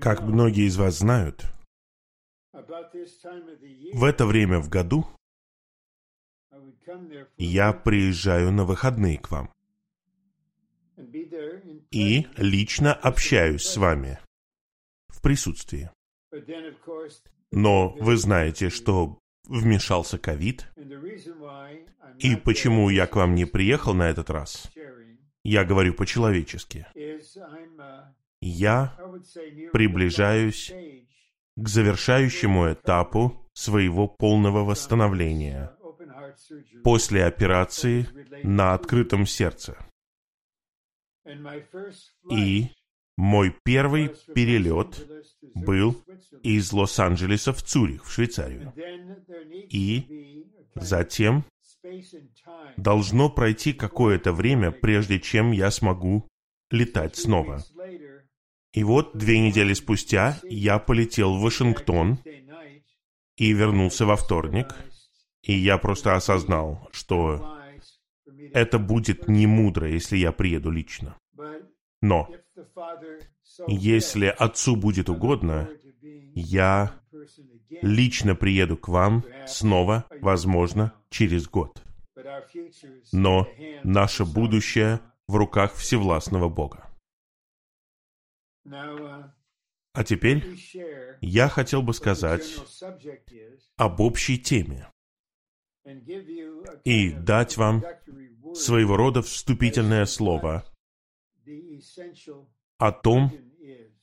Как многие из вас знают, в это время в году я приезжаю на выходные к вам и лично общаюсь с вами в присутствии. Но вы знаете, что вмешался ковид, и почему я к вам не приехал на этот раз, я говорю по-человечески. Я приближаюсь к завершающему этапу своего полного восстановления после операции на открытом сердце. И мой первый перелет был из Лос-Анджелеса в Цюрих, в Швейцарию. И затем должно пройти какое-то время, прежде чем я смогу летать снова. И вот две недели спустя я полетел в Вашингтон и вернулся во вторник, и я просто осознал, что это будет не мудро, если я приеду лично. Но если Отцу будет угодно, я лично приеду к вам снова, возможно, через год. Но наше будущее в руках Всевластного Бога. А теперь я хотел бы сказать об общей теме и дать вам своего рода вступительное слово о том,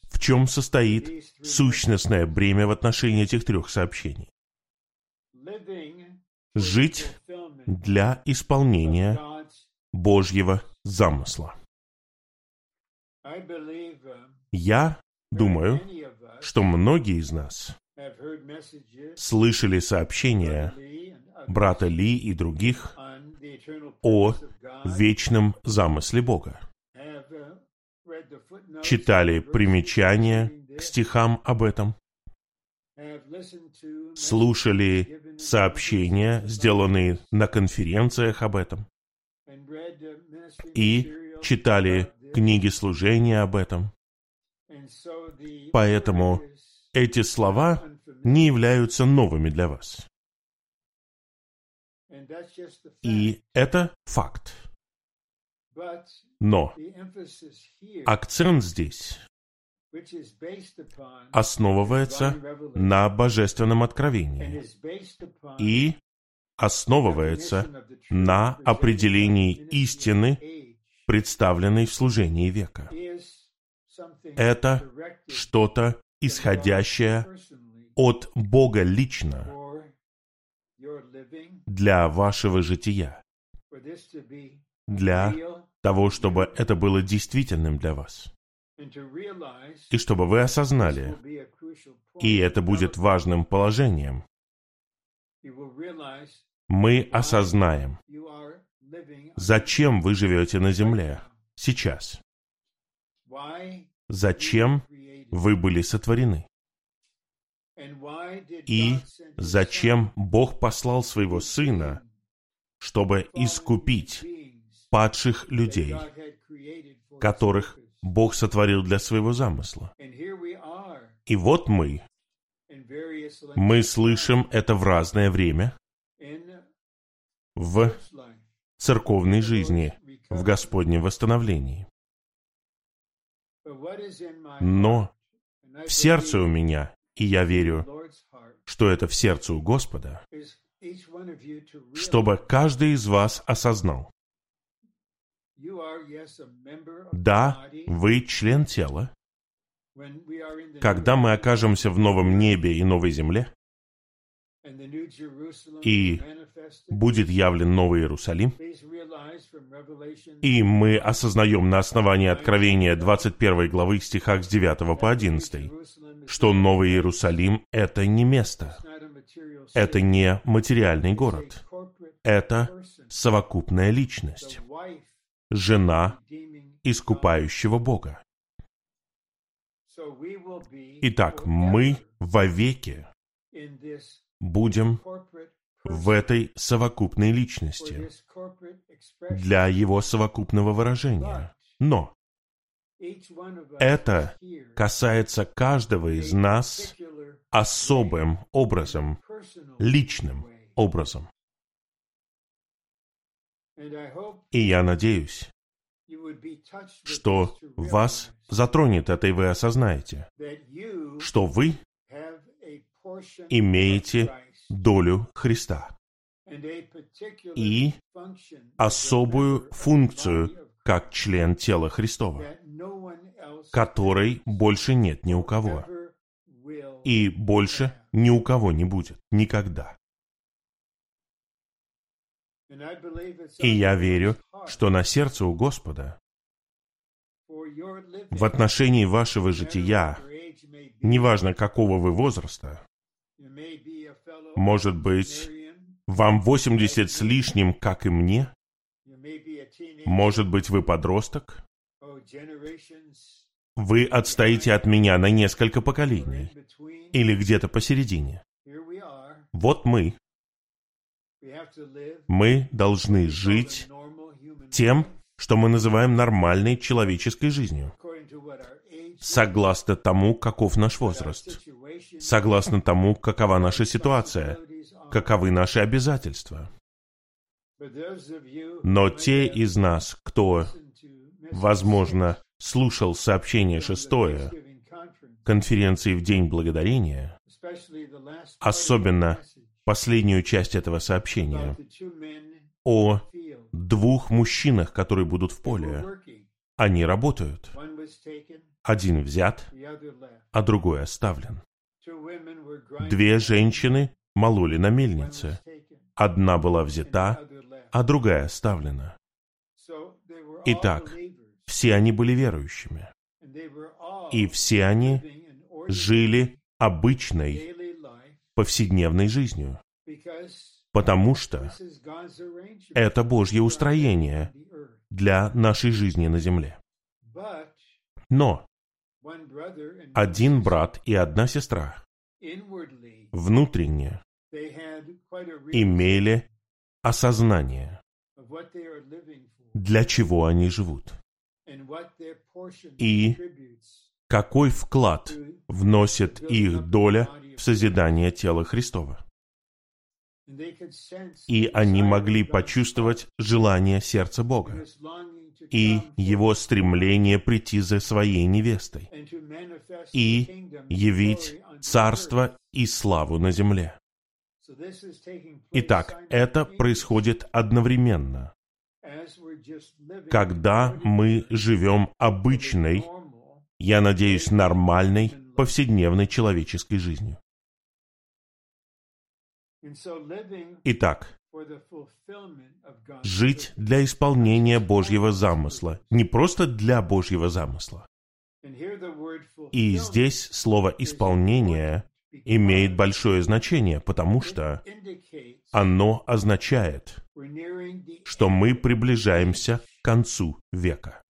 в чем состоит сущностное бремя в отношении этих трех сообщений. Жить для исполнения Божьего замысла. Я думаю, что многие из нас слышали сообщения брата Ли и других о вечном замысле Бога. Читали примечания к стихам об этом. Слушали сообщения, сделанные на конференциях об этом. И читали книги служения об этом. Поэтому эти слова не являются новыми для вас. И это факт. Но акцент здесь основывается на божественном откровении и основывается на определении истины, представленной в служении века. Это что-то исходящее от Бога лично для вашего жития, для того, чтобы это было действительным для вас. И чтобы вы осознали, и это будет важным положением, мы осознаем, зачем вы живете на земле сейчас, зачем вы были сотворены, и зачем Бог послал своего Сына, чтобы искупить падших людей, которых Бог сотворил для своего замысла. И вот мы, мы слышим это в разное время в церковной жизни, в Господнем восстановлении. Но в сердце у меня, и я верю, что это в сердце у Господа, чтобы каждый из вас осознал, да, вы член тела. Когда мы окажемся в новом небе и новой земле, и будет явлен Новый Иерусалим, и мы осознаем на основании Откровения 21 главы стихах с 9 по 11, что Новый Иерусалим — это не место, это не материальный город, это совокупная личность, жена искупающего Бога. Итак, мы вовеки будем в этой совокупной личности для его совокупного выражения. Но Это касается каждого из нас особым образом, личным образом. И я надеюсь, что вас затронет это, и вы осознаете, что вы имеете долю Христа и особую функцию как член тела Христова, которой больше нет ни у кого, и больше ни у кого не будет никогда. И я верю, что на сердце у Господа в отношении вашего жития, неважно какого вы возраста, может быть, вам 80 с лишним, как и мне, может быть, вы подросток, вы отстоите от меня на несколько поколений или где-то посередине. Вот мы, мы должны жить тем, что мы называем нормальной человеческой жизнью, согласно тому, каков наш возраст, согласно тому, какова наша ситуация, каковы наши обязательства. Но те из нас, кто, возможно, слушал сообщение шестое конференции в День Благодарения, особенно последнюю часть этого сообщения о двух мужчинах, которые будут в поле. Они работают. Один взят, а другой оставлен. Две женщины мололи на мельнице. Одна была взята, а другая оставлена. Итак, все они были верующими. И все они жили обычной повседневной жизнью, потому что это Божье устроение для нашей жизни на земле. Но один брат и одна сестра внутренне имели осознание, для чего они живут и какой вклад вносит их доля в созидание тела Христова. И они могли почувствовать желание сердца Бога и его стремление прийти за своей невестой и явить царство и славу на земле. Итак, это происходит одновременно, когда мы живем обычной, я надеюсь, нормальной, повседневной человеческой жизнью. Итак, жить для исполнения Божьего замысла, не просто для Божьего замысла. И здесь слово «исполнение» имеет большое значение, потому что оно означает, что мы приближаемся к концу века.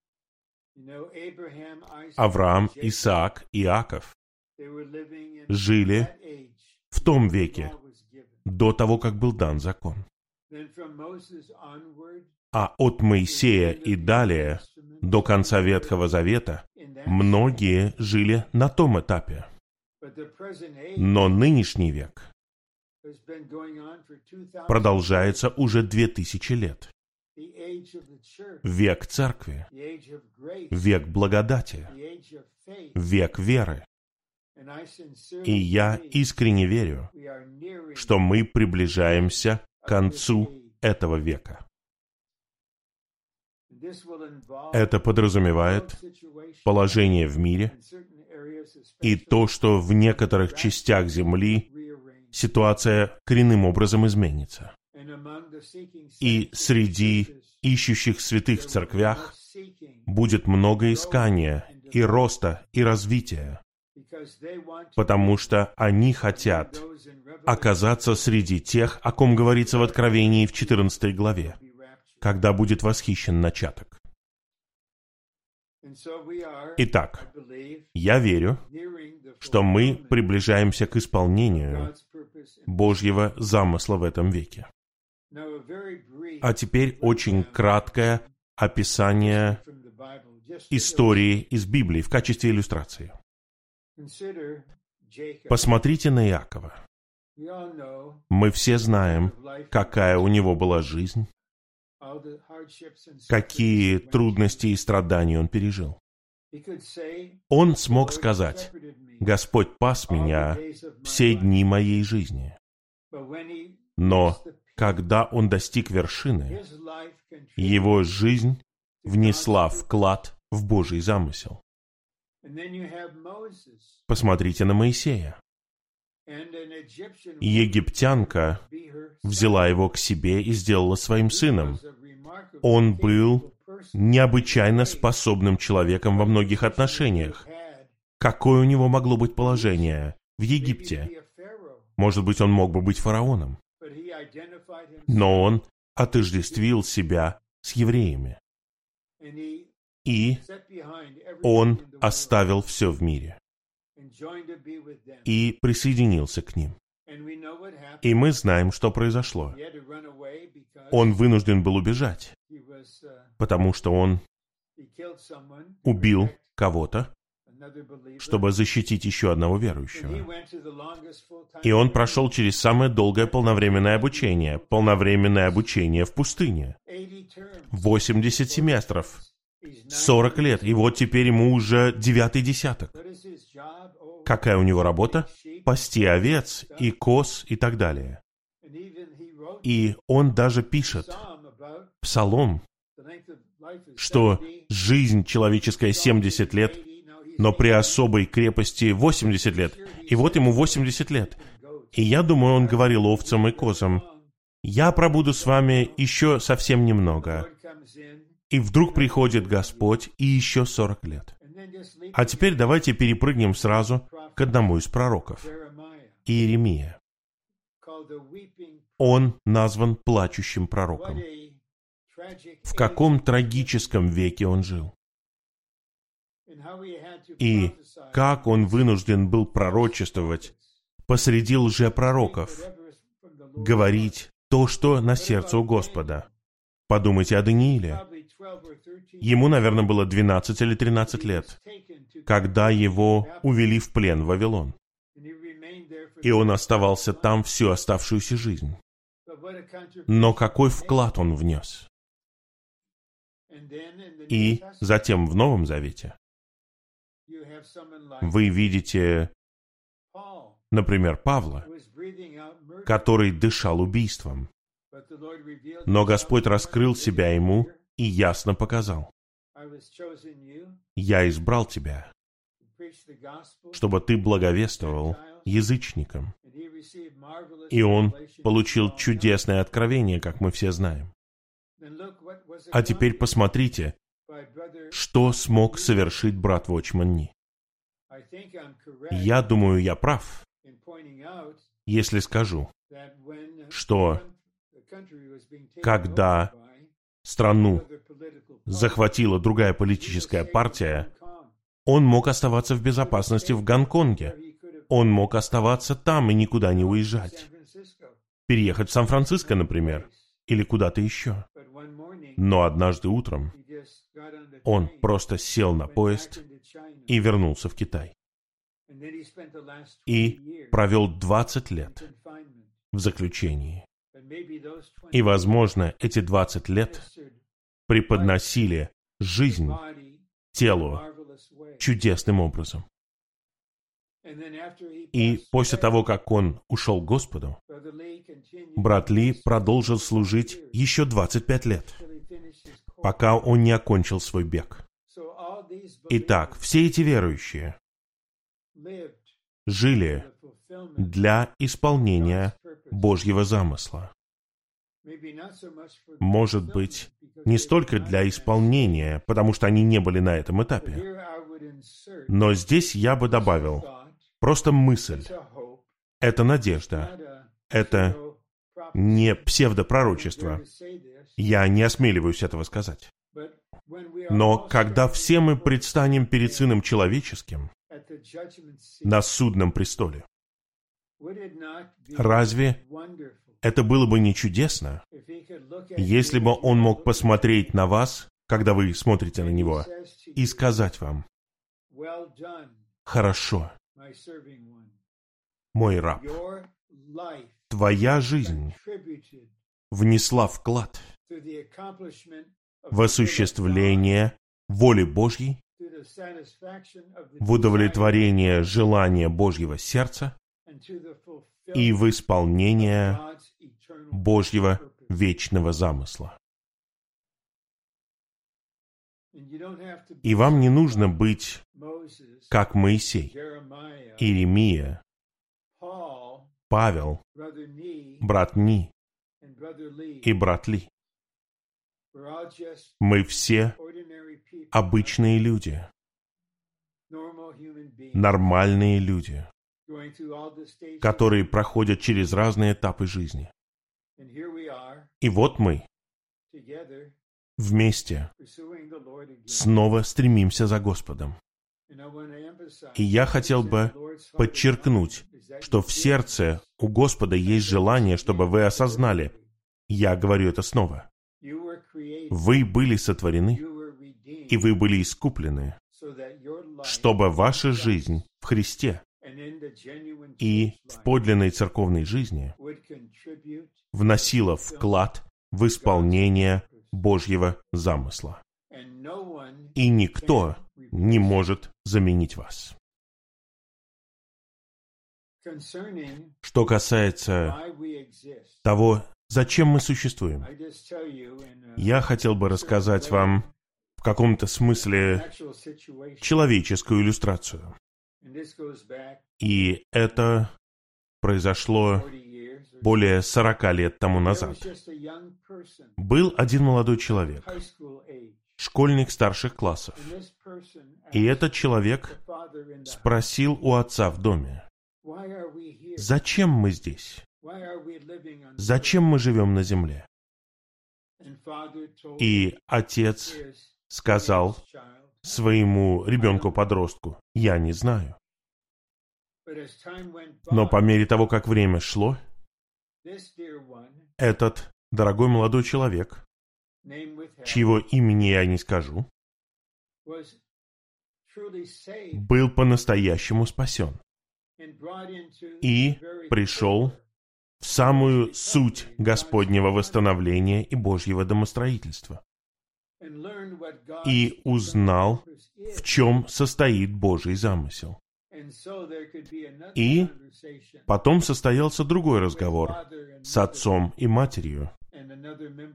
Авраам, Исаак, Иаков жили в том веке, до того, как был дан закон. А от Моисея и далее, до конца Ветхого Завета, многие жили на том этапе. Но нынешний век продолжается уже две тысячи лет. Век церкви, век благодати, век веры. И я искренне верю, что мы приближаемся к концу этого века. Это подразумевает положение в мире и то, что в некоторых частях Земли ситуация коренным образом изменится. И среди ищущих святых в церквях будет много искания и роста и развития, потому что они хотят оказаться среди тех, о ком говорится в Откровении в 14 главе, когда будет восхищен начаток. Итак, я верю, что мы приближаемся к исполнению Божьего замысла в этом веке. А теперь очень краткое описание истории из Библии в качестве иллюстрации. Посмотрите на Иакова. Мы все знаем, какая у него была жизнь, какие трудности и страдания он пережил. Он смог сказать, «Господь пас меня все дни моей жизни». Но когда он достиг вершины, его жизнь внесла вклад в Божий замысел. Посмотрите на Моисея. Египтянка взяла его к себе и сделала своим сыном. Он был необычайно способным человеком во многих отношениях. Какое у него могло быть положение в Египте? Может быть, он мог бы быть фараоном. Но он отождествил себя с евреями. И он оставил все в мире и присоединился к ним. И мы знаем, что произошло. Он вынужден был убежать, потому что он убил кого-то, чтобы защитить еще одного верующего. И он прошел через самое долгое полновременное обучение, полновременное обучение в пустыне. 80 семестров, 40 лет, и вот теперь ему уже девятый десяток. Какая у него работа? Пасти овец и коз и так далее. И он даже пишет псалом, что жизнь человеческая 70 лет, но при особой крепости 80 лет. И вот ему 80 лет. И я думаю, он говорил овцам и козам, «Я пробуду с вами еще совсем немного». И вдруг приходит Господь и еще 40 лет. А теперь давайте перепрыгнем сразу к одному из пророков. Иеремия. Он назван плачущим пророком. В каком трагическом веке он жил? И как он вынужден был пророчествовать посреди лжепророков, говорить то, что на сердце у Господа. Подумайте о Данииле. Ему, наверное, было 12 или 13 лет, когда его увели в плен в Вавилон. И он оставался там всю оставшуюся жизнь. Но какой вклад он внес? И затем в Новом Завете вы видите, например, Павла, который дышал убийством. Но Господь раскрыл себя ему и ясно показал. «Я избрал тебя, чтобы ты благовествовал язычникам». И он получил чудесное откровение, как мы все знаем. А теперь посмотрите, что смог совершить брат Вочман Я думаю, я прав, если скажу, что когда страну захватила другая политическая партия, он мог оставаться в безопасности в Гонконге. Он мог оставаться там и никуда не уезжать. Переехать в Сан-Франциско, например, или куда-то еще. Но однажды утром он просто сел на поезд и вернулся в Китай. И провел 20 лет в заключении. И, возможно, эти 20 лет преподносили жизнь телу чудесным образом. И после того, как он ушел к Господу, брат Ли продолжил служить еще 25 лет, пока он не окончил свой бег. Итак, все эти верующие жили для исполнения Божьего замысла. Может быть, не столько для исполнения, потому что они не были на этом этапе. Но здесь я бы добавил просто мысль. Это надежда. Это не псевдопророчество. Я не осмеливаюсь этого сказать. Но когда все мы предстанем перед Сыном Человеческим на судном престоле, разве это было бы не чудесно, если бы Он мог посмотреть на вас, когда вы смотрите на него, и сказать вам, «Хорошо, мой раб, твоя жизнь внесла вклад в осуществление воли Божьей, в удовлетворение желания Божьего сердца и в исполнение Божьего вечного замысла. И вам не нужно быть как Моисей, Иеремия, Павел, брат Ни и брат Ли. Мы все обычные люди, нормальные люди, которые проходят через разные этапы жизни. И вот мы вместе снова стремимся за Господом. И я хотел бы подчеркнуть, что в сердце у Господа есть желание, чтобы вы осознали, я говорю это снова, вы были сотворены, и вы были искуплены, чтобы ваша жизнь в Христе и в подлинной церковной жизни вносила вклад в исполнение Божьего замысла. И никто не может заменить вас. Что касается того, зачем мы существуем, я хотел бы рассказать вам в каком-то смысле человеческую иллюстрацию. И это произошло более сорока лет тому назад. Был один молодой человек, школьник старших классов. И этот человек спросил у отца в доме, «Зачем мы здесь? Зачем мы живем на земле?» И отец сказал своему ребенку-подростку, «Я не знаю». Но по мере того, как время шло, этот дорогой молодой человек, чьего имени я не скажу, был по-настоящему спасен и пришел в самую суть Господнего восстановления и Божьего домостроительства и узнал, в чем состоит Божий замысел. И потом состоялся другой разговор с отцом и матерью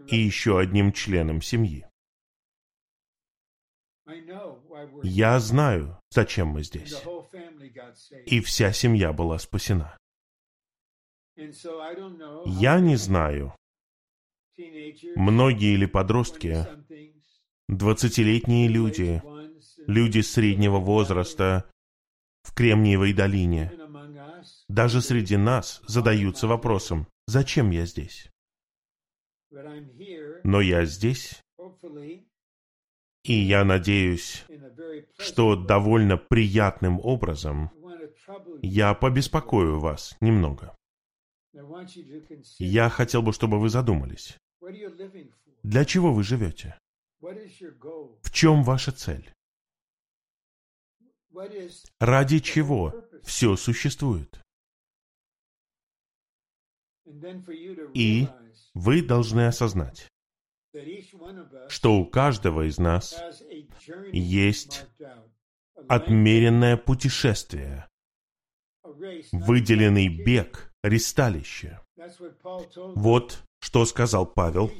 и еще одним членом семьи. Я знаю, зачем мы здесь. И вся семья была спасена. Я не знаю, многие или подростки, двадцатилетние люди, люди среднего возраста в Кремниевой долине, даже среди нас задаются вопросом, зачем я здесь? Но я здесь, и я надеюсь, что довольно приятным образом я побеспокою вас немного. Я хотел бы, чтобы вы задумались. Для чего вы живете? В чем ваша цель? Ради чего все существует? И вы должны осознать, что у каждого из нас есть отмеренное путешествие, выделенный бег, ристалище. Вот что сказал Павел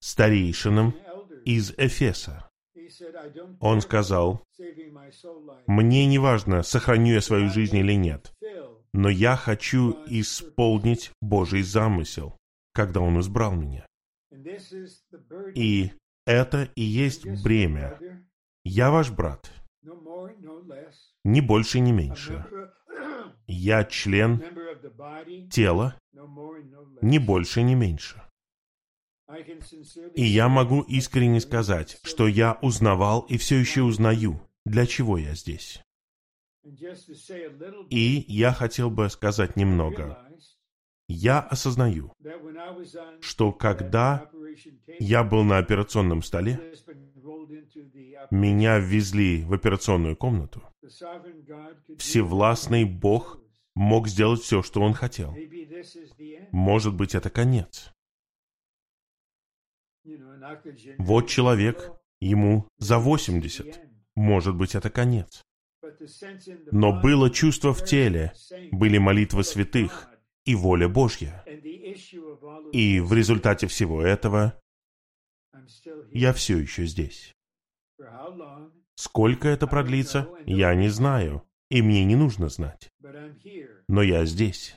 старейшинам из Эфеса. Он сказал, «Мне не важно, сохраню я свою жизнь или нет, но я хочу исполнить Божий замысел, когда Он избрал меня. И это и есть бремя. Я ваш брат. Ни больше, ни меньше. Я член тела, ни больше, ни меньше. И я могу искренне сказать, что я узнавал и все еще узнаю, для чего я здесь. И я хотел бы сказать немного. Я осознаю, что когда я был на операционном столе, меня ввезли в операционную комнату. Всевластный Бог мог сделать все, что он хотел. Может быть, это конец. Вот человек, ему за 80. Может быть, это конец. Но было чувство в теле, были молитвы святых и воля Божья. И в результате всего этого я все еще здесь. Сколько это продлится, я не знаю, и мне не нужно знать. Но я здесь,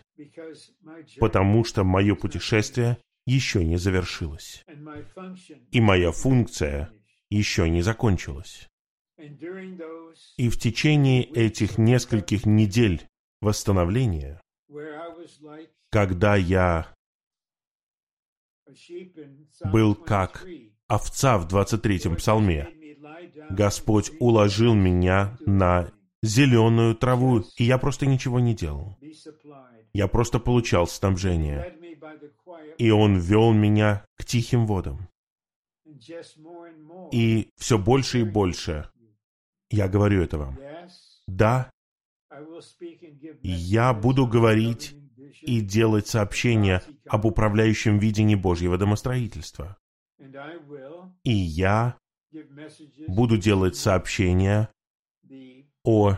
потому что мое путешествие еще не завершилось, и моя функция еще не закончилась. И в течение этих нескольких недель восстановления, когда я был как овца в 23-м псалме, Господь уложил меня на зеленую траву, и я просто ничего не делал. Я просто получал снабжение. И Он вел меня к тихим водам. И все больше и больше я говорю это вам. Да, я буду говорить и делать сообщения об управляющем видении Божьего домостроительства. И я буду делать сообщения о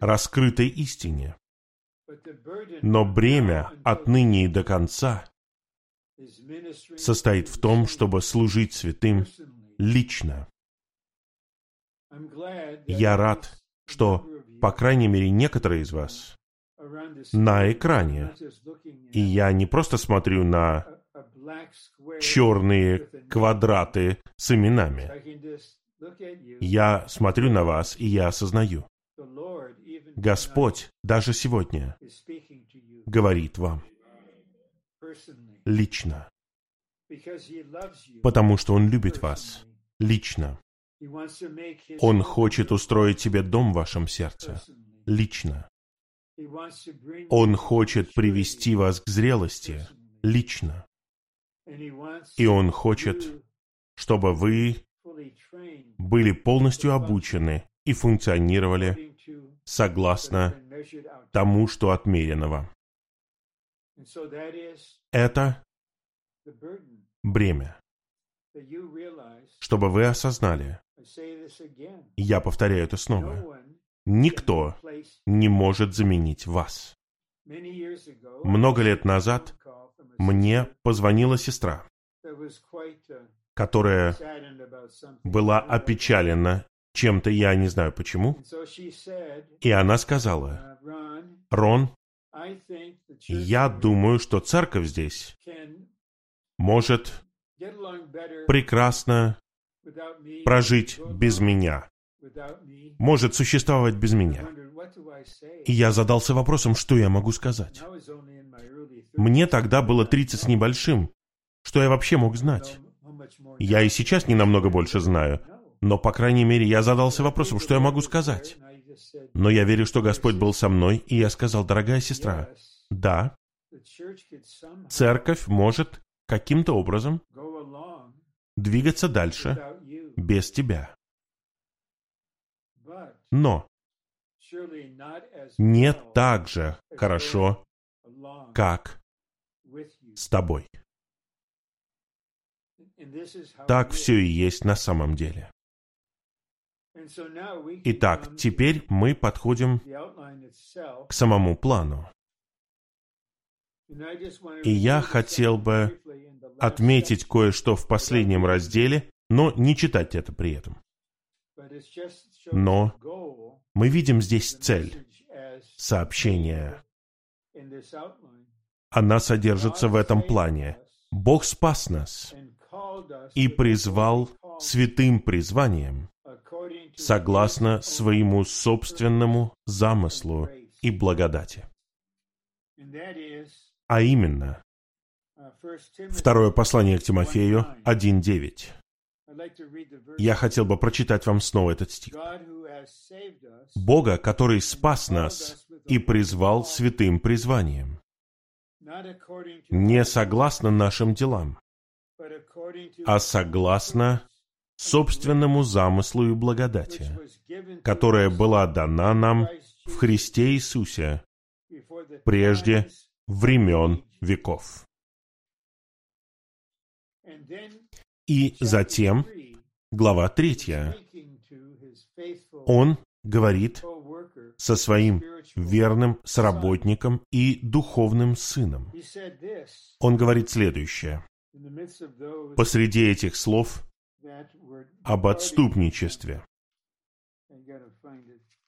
раскрытой истине. Но бремя отныне и до конца состоит в том, чтобы служить святым лично. Я рад, что, по крайней мере, некоторые из вас на экране. И я не просто смотрю на черные квадраты с именами. Я смотрю на вас, и я осознаю. Господь даже сегодня говорит вам лично, потому что Он любит вас лично. Он хочет устроить себе дом в вашем сердце лично. Он хочет привести вас к зрелости лично. И Он хочет, чтобы вы были полностью обучены и функционировали согласно тому, что отмерено вам. Это бремя, чтобы вы осознали, я повторяю это снова, никто не может заменить вас. Много лет назад мне позвонила сестра, которая была опечалена чем-то, я не знаю почему. И она сказала, Рон, я думаю, что церковь здесь может прекрасно прожить без меня, может существовать без меня. И я задался вопросом, что я могу сказать. Мне тогда было 30 с небольшим. Что я вообще мог знать? Я и сейчас не намного больше знаю. Но, по крайней мере, я задался вопросом, что я могу сказать. Но я верю, что Господь был со мной, и я сказал, дорогая сестра, да, церковь может каким-то образом двигаться дальше без тебя. Но не так же хорошо, как с тобой. Так все и есть на самом деле. Итак, теперь мы подходим к самому плану. И я хотел бы отметить кое-что в последнем разделе, но не читать это при этом. Но мы видим здесь цель сообщения. Она содержится в этом плане. Бог спас нас и призвал святым призванием согласно своему собственному замыслу и благодати. А именно, второе послание к Тимофею 1.9. Я хотел бы прочитать вам снова этот стих. Бога, который спас нас и призвал святым призванием. не согласно нашим делам, а согласно собственному замыслу и благодати, которая была дана нам в Христе Иисусе прежде времен веков. И затем, глава третья, он говорит со своим верным сработником и духовным сыном. Он говорит следующее. Посреди этих слов об отступничестве.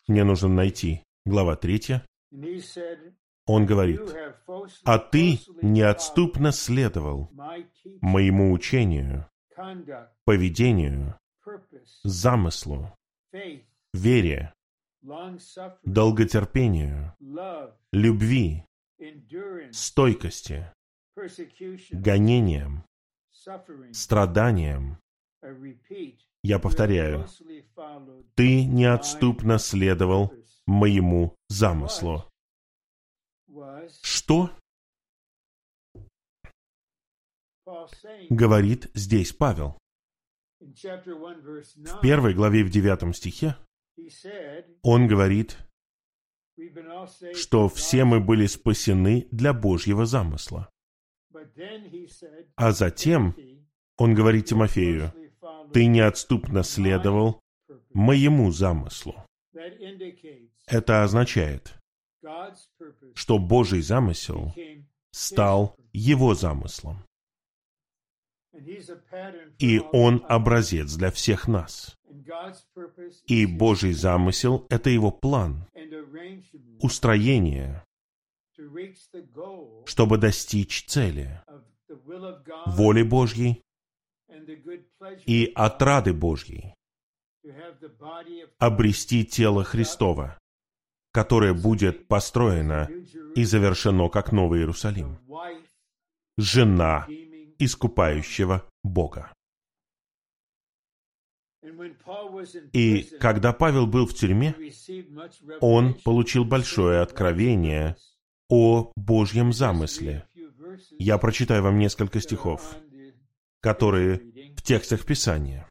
Мне нужно найти глава третья. Он говорит, «А ты неотступно следовал моему учению, поведению, замыслу, вере, долготерпению, любви, стойкости, гонениям, страданиям. Я повторяю, ты неотступно следовал моему замыслу. Что говорит здесь Павел? В первой главе в девятом стихе он говорит, что все мы были спасены для Божьего замысла. А затем он говорит Тимофею, ты неотступно следовал моему замыслу. Это означает, что Божий замысел стал его замыслом. И он образец для всех нас. И Божий замысел — это его план, устроение, чтобы достичь цели, воли Божьей и отрады Божьей, обрести тело Христова, которое будет построено и завершено как Новый Иерусалим. Жена искупающего Бога. И когда Павел был в тюрьме, он получил большое откровение о Божьем замысле. Я прочитаю вам несколько стихов, которые в текстах Писания.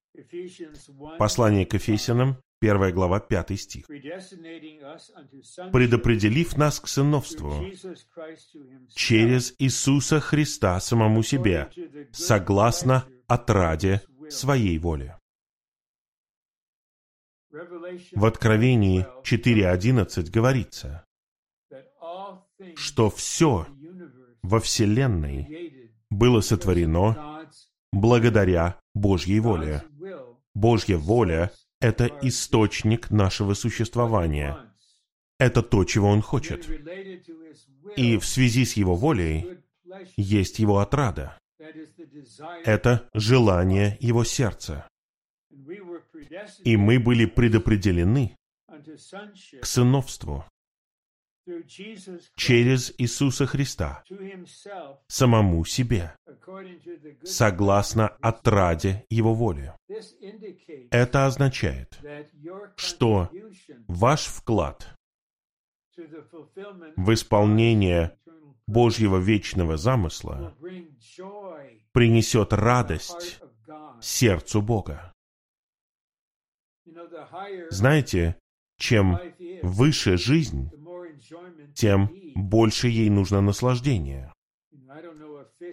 Послание к Ефесянам, 1 глава, 5 стих. «Предопределив нас к сыновству через Иисуса Христа самому себе, согласно отраде своей воли». В Откровении 4.11 говорится, что все во Вселенной было сотворено благодаря Божьей воле. Божья воля — это источник нашего существования. Это то, чего Он хочет. И в связи с Его волей есть Его отрада. Это желание Его сердца. И мы были предопределены к сыновству через Иисуса Христа, самому себе, согласно отраде Его воли. Это означает, что ваш вклад в исполнение Божьего вечного замысла принесет радость сердцу Бога. Знаете, чем выше жизнь, тем больше ей нужно наслаждения.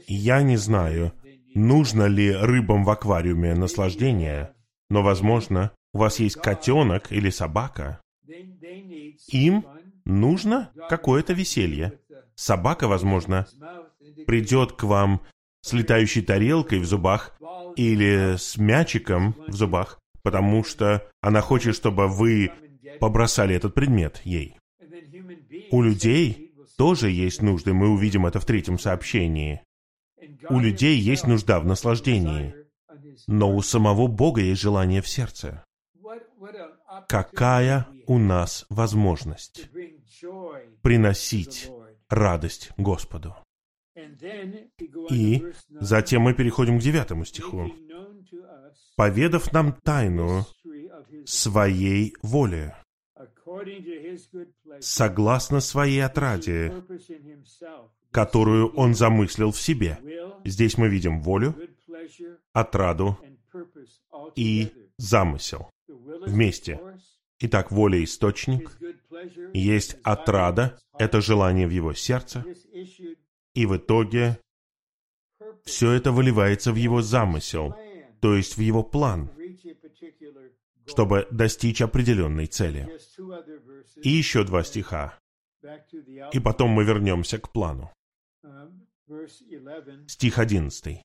Я не знаю, нужно ли рыбам в аквариуме наслаждение, но, возможно, у вас есть котенок или собака. Им нужно какое-то веселье. Собака, возможно, придет к вам с летающей тарелкой в зубах или с мячиком в зубах, потому что она хочет, чтобы вы побросали этот предмет ей. У людей тоже есть нужды, мы увидим это в третьем сообщении. У людей есть нужда в наслаждении, но у самого Бога есть желание в сердце. Какая у нас возможность приносить радость Господу? И затем мы переходим к девятому стиху. «Поведав нам тайну своей воли, согласно своей отраде, которую Он замыслил в себе. Здесь мы видим волю, отраду и замысел. Вместе. Итак, воля – источник, есть отрада – это желание в его сердце, и в итоге все это выливается в его замысел, то есть в его план, чтобы достичь определенной цели. И еще два стиха. И потом мы вернемся к плану. Стих одиннадцатый.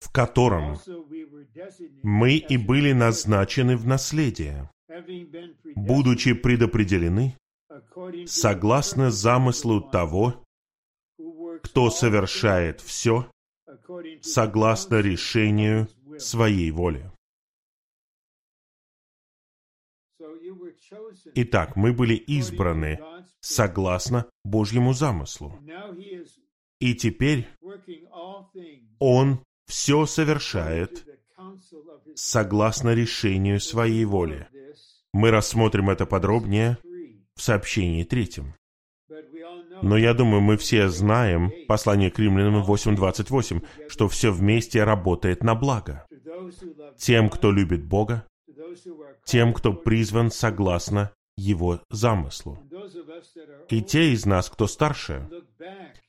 в котором мы и были назначены в наследие, будучи предопределены согласно замыслу того, кто совершает все согласно решению своей воли. Итак, мы были избраны согласно Божьему замыслу. И теперь Он все совершает согласно решению своей воли. Мы рассмотрим это подробнее в сообщении третьем. Но я думаю, мы все знаем, послание к римлянам 8.28, что все вместе работает на благо. Тем, кто любит Бога, тем, кто призван согласно Его замыслу. И те из нас, кто старше,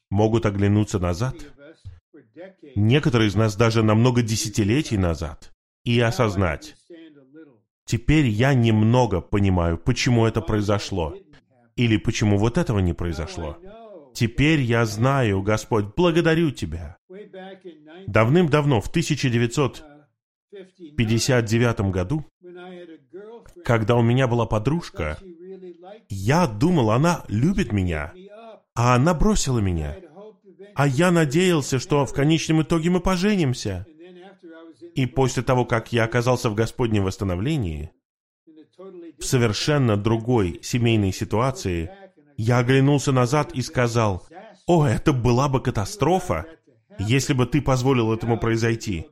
могут оглянуться назад, некоторые из нас даже на много десятилетий назад, и осознать, теперь я немного понимаю, почему это произошло, или почему вот этого не произошло. Теперь я знаю, Господь, благодарю Тебя. Давным-давно, в 1959 году, когда у меня была подружка, я думал, она любит меня, а она бросила меня. А я надеялся, что в конечном итоге мы поженимся. И после того, как я оказался в Господнем восстановлении, в совершенно другой семейной ситуации, я оглянулся назад и сказал, «О, это была бы катастрофа, если бы ты позволил этому произойти.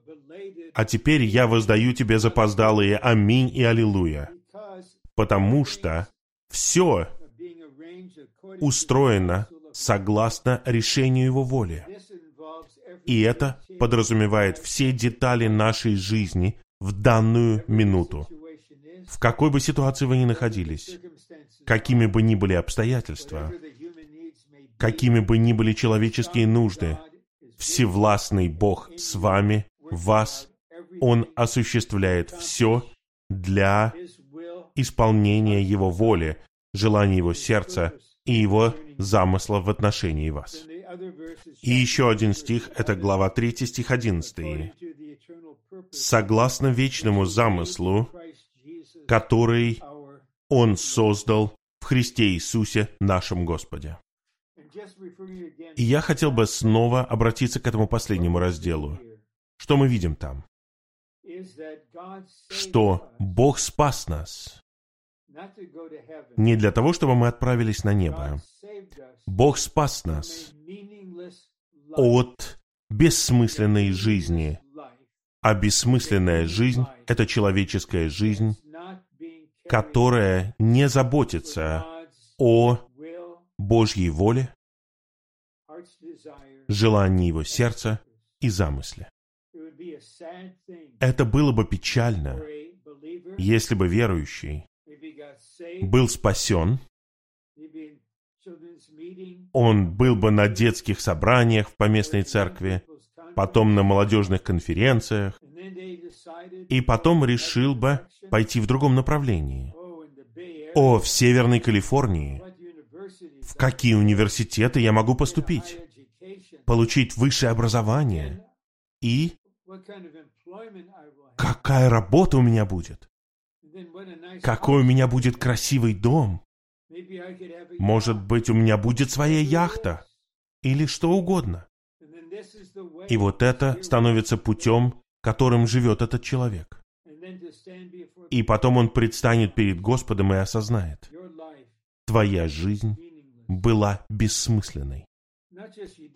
А теперь я воздаю тебе запоздалые аминь и аллилуйя, потому что все устроено согласно решению Его воли. И это подразумевает все детали нашей жизни в данную минуту. В какой бы ситуации вы ни находились, какими бы ни были обстоятельства, какими бы ни были человеческие нужды, Всевластный Бог с вами, вас, Он осуществляет все для исполнения Его воли, желания Его сердца и Его замысла в отношении вас. И еще один стих, это глава 3, стих 11. «Согласно вечному замыслу, который Он создал в Христе Иисусе, нашем Господе». И я хотел бы снова обратиться к этому последнему разделу. Что мы видим там? Что Бог спас нас не для того, чтобы мы отправились на небо. Бог спас нас от бессмысленной жизни. А бессмысленная жизнь — это человеческая жизнь, которая не заботится о Божьей воле, желании его сердца и замысле. Это было бы печально, если бы верующий был спасен, он был бы на детских собраниях в поместной церкви, потом на молодежных конференциях, и потом решил бы пойти в другом направлении. О, в Северной Калифорнии, в какие университеты я могу поступить, получить высшее образование? И какая работа у меня будет, какой у меня будет красивый дом, может быть, у меня будет своя яхта? Или что угодно. И вот это становится путем, которым живет этот человек. И потом он предстанет перед Господом и осознает, твоя жизнь была бессмысленной.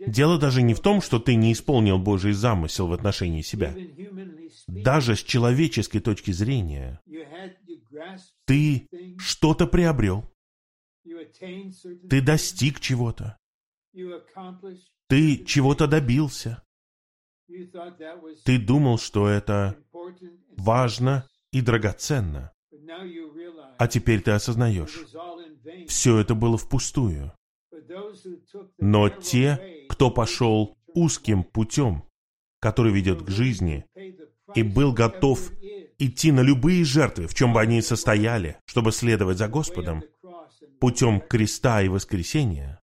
Дело даже не в том, что ты не исполнил Божий замысел в отношении себя. Даже с человеческой точки зрения, ты что-то приобрел, Ты достиг чего-то. Ты чего-то добился. Ты думал, что это важно и драгоценно. А теперь ты осознаешь, все это было впустую. Но те, кто пошел узким путем, который ведет к жизни, и был готов идти на любые жертвы, в чем бы они ни состояли, чтобы следовать за Господом, путем креста и воскресения,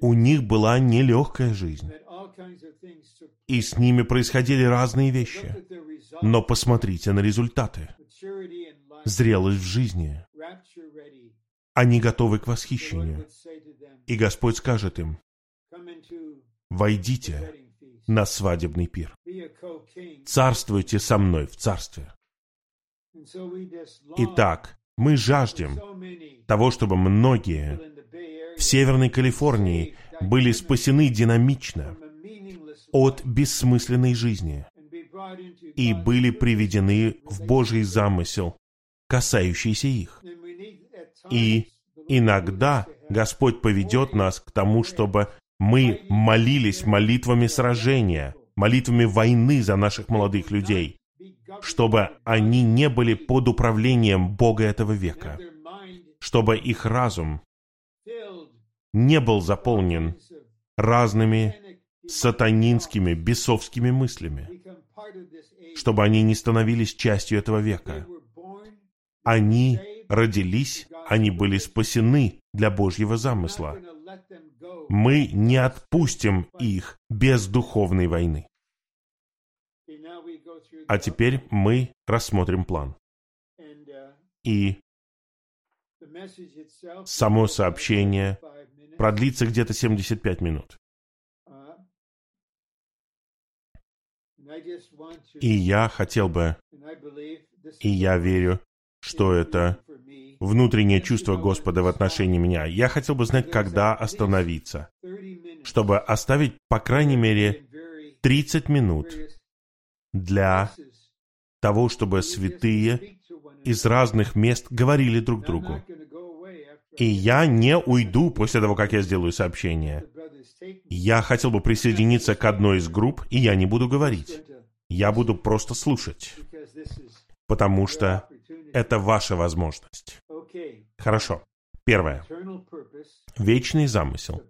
у них была нелегкая жизнь. И с ними происходили разные вещи. Но посмотрите на результаты. Зрелость в жизни. Они готовы к восхищению. И Господь скажет им, «Войдите на свадебный пир. Царствуйте со мной в царстве». Итак, мы жаждем того, чтобы многие в Северной Калифорнии были спасены динамично от бессмысленной жизни и были приведены в Божий замысел, касающийся их. И иногда Господь поведет нас к тому, чтобы мы молились молитвами сражения, молитвами войны за наших молодых людей, чтобы они не были под управлением Бога этого века, чтобы их разум не был заполнен разными сатанинскими, бесовскими мыслями, чтобы они не становились частью этого века. Они родились, они были спасены для Божьего замысла. Мы не отпустим их без духовной войны. А теперь мы рассмотрим план. И само сообщение продлится где-то 75 минут. И я хотел бы, и я верю, что это внутреннее чувство Господа в отношении меня. Я хотел бы знать, когда остановиться, чтобы оставить, по крайней мере, 30 минут для того, чтобы святые из разных мест говорили друг другу. И я не уйду после того, как я сделаю сообщение. Я хотел бы присоединиться к одной из групп, и я не буду говорить. Я буду просто слушать, потому что это ваша возможность. Хорошо. Первое. Вечный замысел.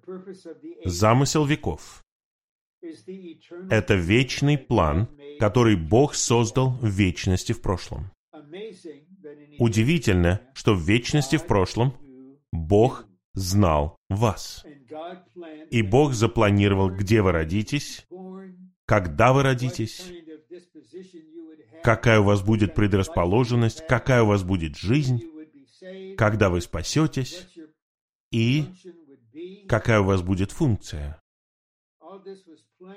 Замысел веков. Это вечный план, который Бог создал в вечности в прошлом. Удивительно, что в вечности в прошлом Бог знал вас. И Бог запланировал, где вы родитесь, когда вы родитесь, какая у вас будет предрасположенность, какая у вас будет жизнь, когда вы спасетесь и какая у вас будет функция.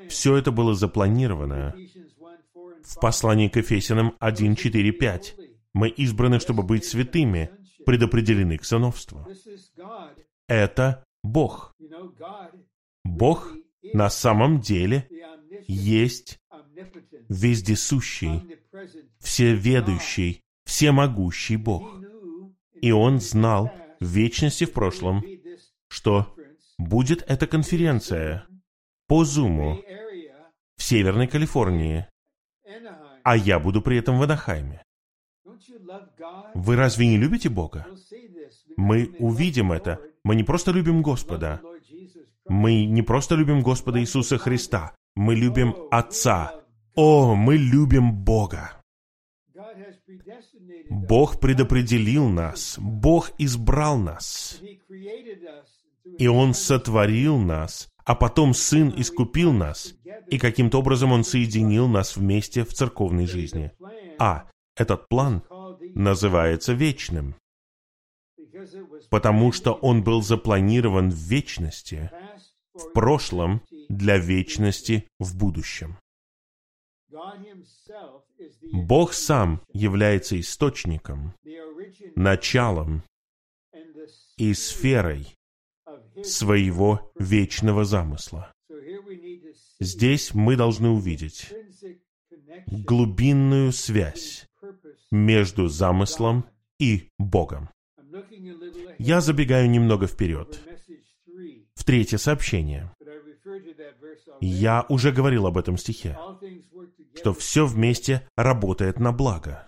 Все это было запланировано в послании к Ефесянам 1, 4, 5. Мы избраны, чтобы быть святыми, предопределены к сыновству. Это Бог. Бог на самом деле есть вездесущий, всеведущий, всемогущий Бог. И Он знал в вечности в прошлом, что будет эта конференция по Зуму в Северной Калифорнии, а я буду при этом в Анахайме. Вы разве не любите Бога? Мы увидим это. Мы не просто любим Господа. Мы не просто любим Господа Иисуса Христа. Мы любим Отца. О, мы любим Бога. Бог предопределил нас. Бог избрал нас. И Он сотворил нас, а потом Сын искупил нас, и каким-то образом Он соединил нас вместе в церковной жизни. А этот план называется вечным, потому что он был запланирован в вечности, в прошлом для вечности в будущем. Бог сам является источником, началом и сферой своего вечного замысла. Здесь мы должны увидеть глубинную связь между замыслом и Богом. Я забегаю немного вперед. В третье сообщение. Я уже говорил об этом стихе, что все вместе работает на благо.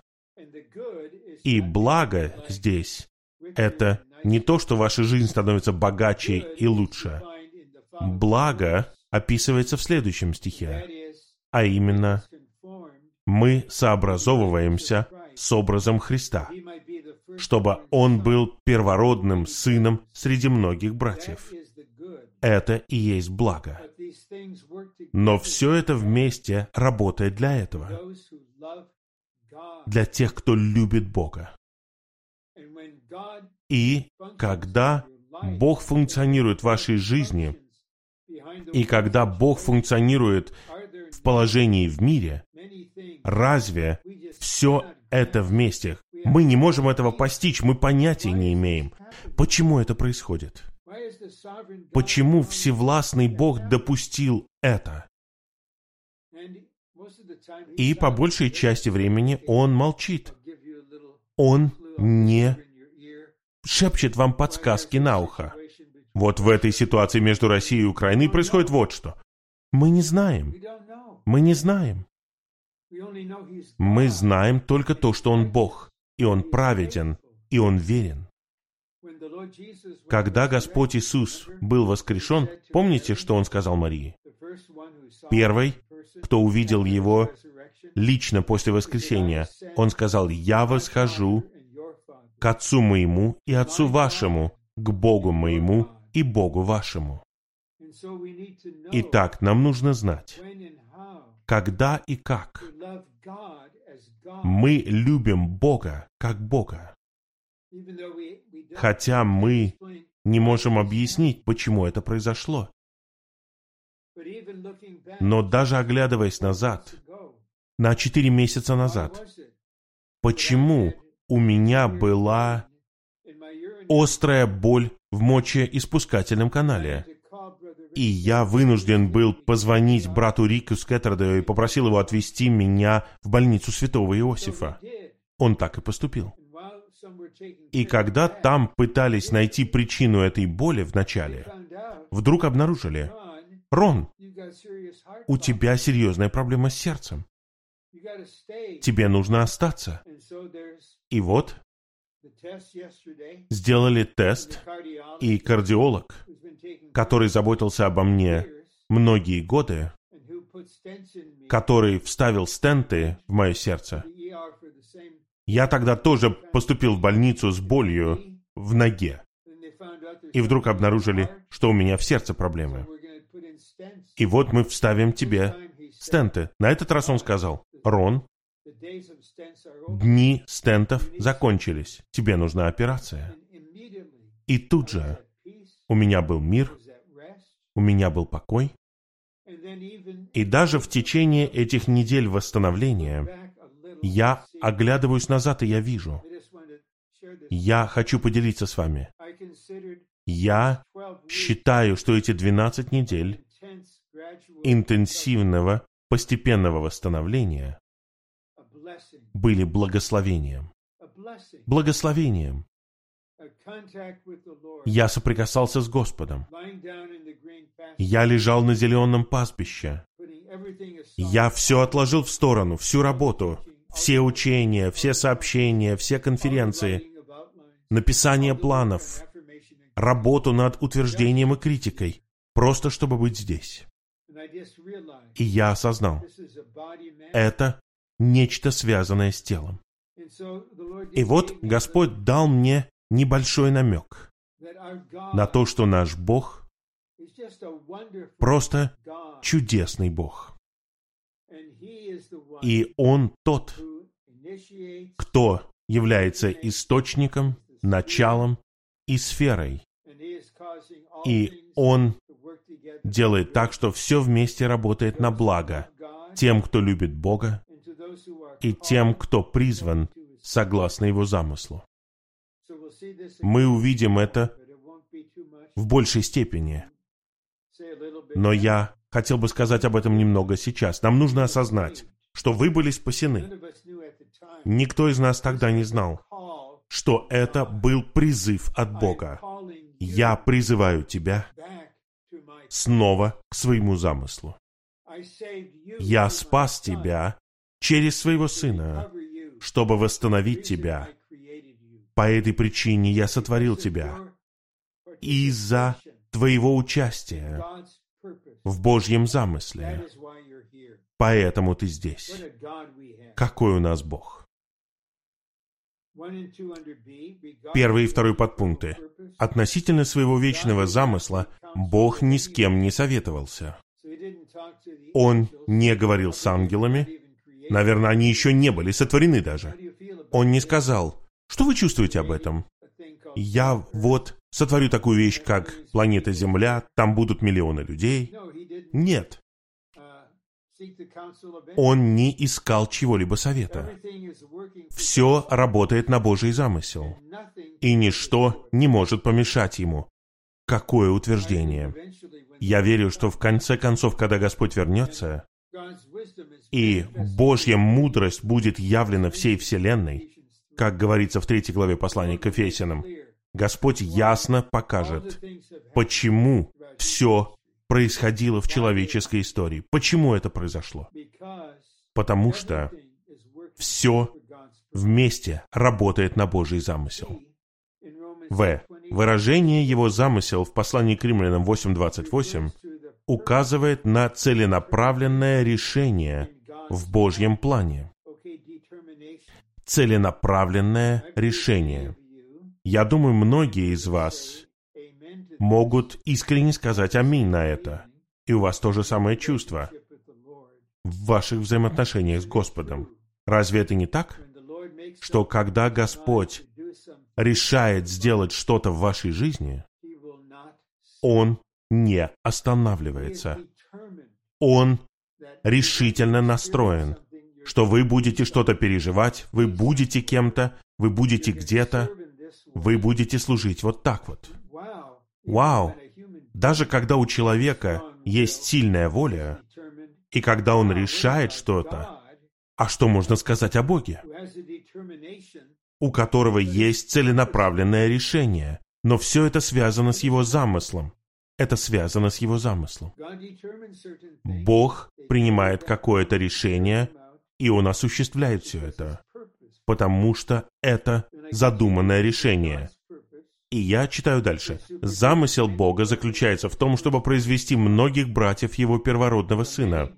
И благо здесь — это не то, что ваша жизнь становится богаче и лучше. Благо описывается в следующем стихе, а именно мы сообразовываемся с образом Христа, чтобы Он был первородным сыном среди многих братьев. Это и есть благо. Но все это вместе работает для этого. Для тех, кто любит Бога. И когда Бог функционирует в вашей жизни, и когда Бог функционирует в положении в мире, разве все это вместе? Мы не можем этого постичь, мы понятия не имеем. Почему это происходит? Почему Всевластный Бог допустил это? И по большей части времени Он молчит. Он не шепчет вам подсказки на ухо. Вот в этой ситуации между Россией и Украиной происходит вот что. Мы не знаем. Мы не знаем. Мы знаем только то, что Он Бог, и Он праведен, и Он верен. Когда Господь Иисус был воскрешен, помните, что Он сказал Марии? Первый, кто увидел Его лично после воскресения, Он сказал, «Я восхожу к Отцу моему и Отцу вашему, к Богу моему и Богу вашему». Итак, нам нужно знать, когда и как мы любим Бога как Бога. Хотя мы не можем объяснить, почему это произошло. Но даже оглядываясь назад, на четыре месяца назад, почему у меня была острая боль в мочеиспускательном канале? И я вынужден был позвонить брату Рику Скеттердею и попросил его отвезти меня в больницу святого Иосифа. Он так и поступил. И когда там пытались найти причину этой боли вначале, вдруг обнаружили, Рон, у тебя серьезная проблема с сердцем. Тебе нужно остаться. И вот, сделали тест, и кардиолог, который заботился обо мне многие годы, который вставил стенты в мое сердце, я тогда тоже поступил в больницу с болью в ноге. И вдруг обнаружили, что у меня в сердце проблемы. И вот мы вставим тебе стенты. На этот раз он сказал, Рон, дни стентов закончились. Тебе нужна операция. И тут же у меня был мир, у меня был покой. И даже в течение этих недель восстановления я оглядываюсь назад, и я вижу. Я хочу поделиться с вами. Я считаю, что эти 12 недель интенсивного, постепенного восстановления были благословением. Благословением. Я соприкасался с Господом. Я лежал на зеленом пастбище. Я все отложил в сторону, всю работу, все учения, все сообщения, все конференции, написание планов, работу над утверждением и критикой, просто чтобы быть здесь. И я осознал, это нечто связанное с телом. И вот Господь дал мне небольшой намек на то, что наш Бог просто чудесный Бог. И Он тот, кто является источником, началом и сферой. И Он делает так, что все вместе работает на благо тем, кто любит Бога, и тем, кто призван согласно Его замыслу. Мы увидим это в большей степени. Но я хотел бы сказать об этом немного сейчас. Нам нужно осознать, что вы были спасены. Никто из нас тогда не знал, что это был призыв от Бога. Я призываю тебя снова к своему замыслу. Я спас тебя через своего Сына, чтобы восстановить тебя. По этой причине я сотворил тебя. Из-за твоего участия в Божьем замысле. Поэтому ты здесь. Какой у нас Бог? Первый и второй подпункты. Относительно своего вечного замысла Бог ни с кем не советовался. Он не говорил с ангелами. Наверное, они еще не были сотворены даже. Он не сказал, что вы чувствуете об этом? Я вот сотворю такую вещь, как планета Земля, там будут миллионы людей. Нет. Он не искал чего-либо совета. Все работает на Божий замысел. И ничто не может помешать ему. Какое утверждение! Я верю, что в конце концов, когда Господь вернется, и Божья мудрость будет явлена всей Вселенной, как говорится в третьей главе послания к Ефесянам, Господь ясно покажет, почему все происходило в человеческой истории. Почему это произошло? Потому что все вместе работает на Божий замысел. В. Выражение его замысел в послании к римлянам 8.28 указывает на целенаправленное решение в Божьем плане. Целенаправленное решение. Я думаю, многие из вас могут искренне сказать «Аминь» на это. И у вас то же самое чувство в ваших взаимоотношениях с Господом. Разве это не так? Что когда Господь решает сделать что-то в вашей жизни, Он не останавливается. Он решительно настроен, что вы будете что-то переживать, вы будете кем-то, вы будете где-то, вы будете служить вот так вот. Вау! Даже когда у человека есть сильная воля, и когда он решает что-то, а что можно сказать о Боге? У которого есть целенаправленное решение, но все это связано с его замыслом. Это связано с его замыслом. Бог принимает какое-то решение, и Он осуществляет все это, потому что это задуманное решение. И я читаю дальше. Замысел Бога заключается в том, чтобы произвести многих братьев Его первородного Сына.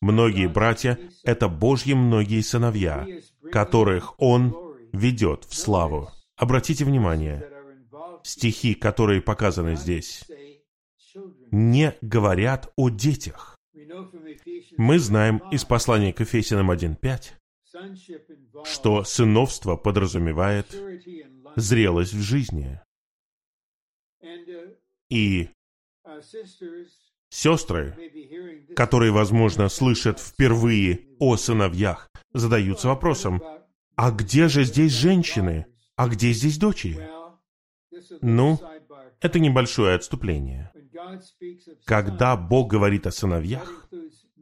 Многие братья — это Божьи многие сыновья, которых Он ведет в славу. Обратите внимание, стихи, которые показаны здесь, не говорят о детях. Мы знаем из послания к Ефесянам 1.5, что сыновство подразумевает зрелость в жизни. И сестры, которые, возможно, слышат впервые о сыновьях, задаются вопросом, а где же здесь женщины? А где здесь дочери? Ну, это небольшое отступление. Когда Бог говорит о сыновьях,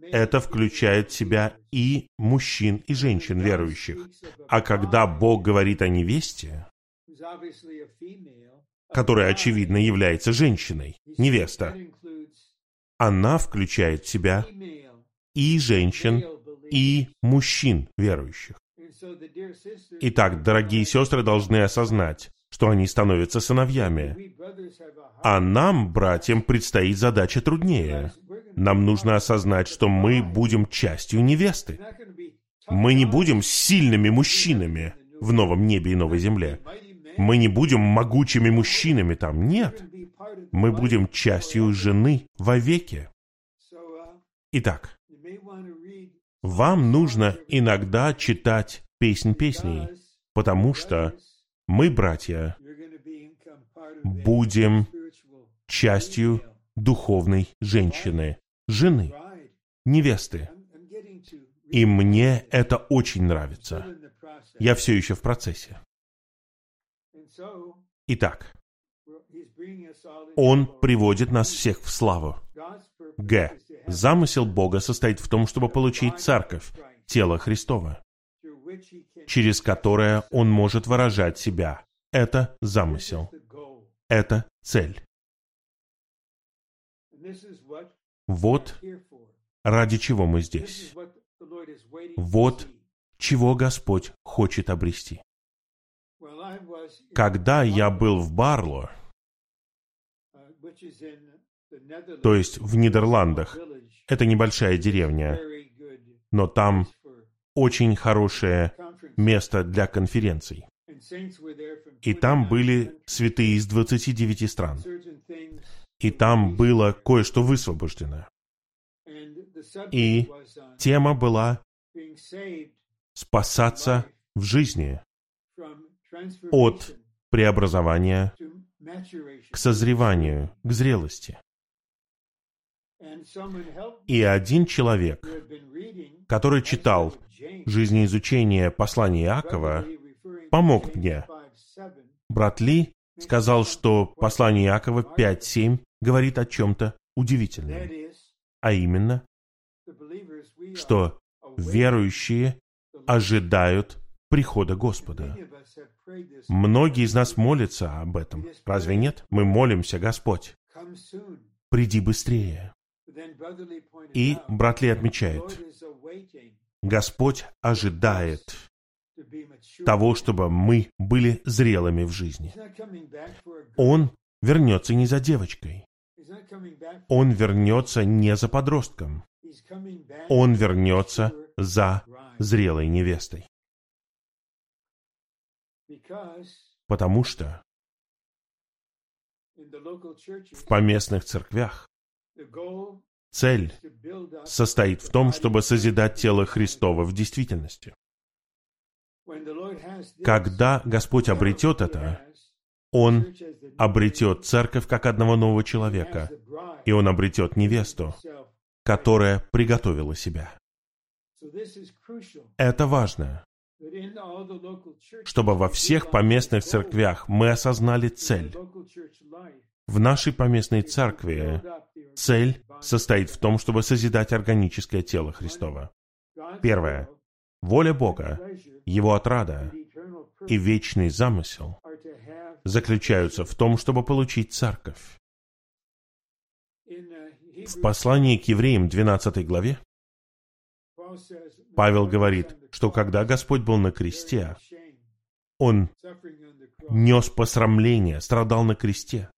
это включает в себя и мужчин, и женщин верующих. А когда Бог говорит о невесте, которая, очевидно, является женщиной, невеста, она включает в себя и женщин, и мужчин верующих. Итак, дорогие сестры должны осознать, что они становятся сыновьями. А нам, братьям, предстоит задача труднее. Нам нужно осознать, что мы будем частью невесты. Мы не будем сильными мужчинами в новом небе и новой земле. Мы не будем могучими мужчинами там. Нет. Мы будем частью жены вовеки. Итак, вам нужно иногда читать песнь песней, потому что мы, братья, будем частью духовной женщины, жены, невесты. И мне это очень нравится. Я все еще в процессе. Итак, Он приводит нас всех в славу. Г. Замысел Бога состоит в том, чтобы получить церковь, тело Христова. Через которое он может выражать себя. Это замысел. Это цель. Вот ради чего мы здесь. Вот чего Господь хочет обрести. Когда я был в Барло, то есть в Нидерландах, это небольшая деревня, но там очень хорошее место для конференций. И там были святые из 29 стран. И там было кое-что высвобождено. И тема была спасаться в жизни от преобразования к созреванию, к зрелости. И один человек, который читал жизнеизучение послания Иакова, помог мне. Брат Ли сказал, что послание Иакова 5.7 говорит о чем-то удивительном, а именно, что верующие ожидают прихода Господа. Многие из нас молятся об этом. Разве нет? Мы молимся, Господь, приди быстрее. И брат Ли отмечает, Господь ожидает того, чтобы мы были зрелыми в жизни. Он вернется не за девочкой. Он вернется не за подростком. Он вернется за зрелой невестой. Потому что в поместных церквях цель состоит в том, чтобы созидать тело Христова в действительности. Когда Господь обретет это, Он обретет церковь как одного нового человека, и Он обретет невесту, которая приготовила себя. Это важно, чтобы во всех поместных церквях мы осознали цель. В нашей поместной церкви цель состоит в том, чтобы созидать органическое тело Христова. Первое. Воля Бога, Его отрада и вечный замысел заключаются в том, чтобы получить церковь. В послании к евреям 12 главе Павел говорит, что когда Господь был на кресте, Он нес посрамление, страдал на кресте.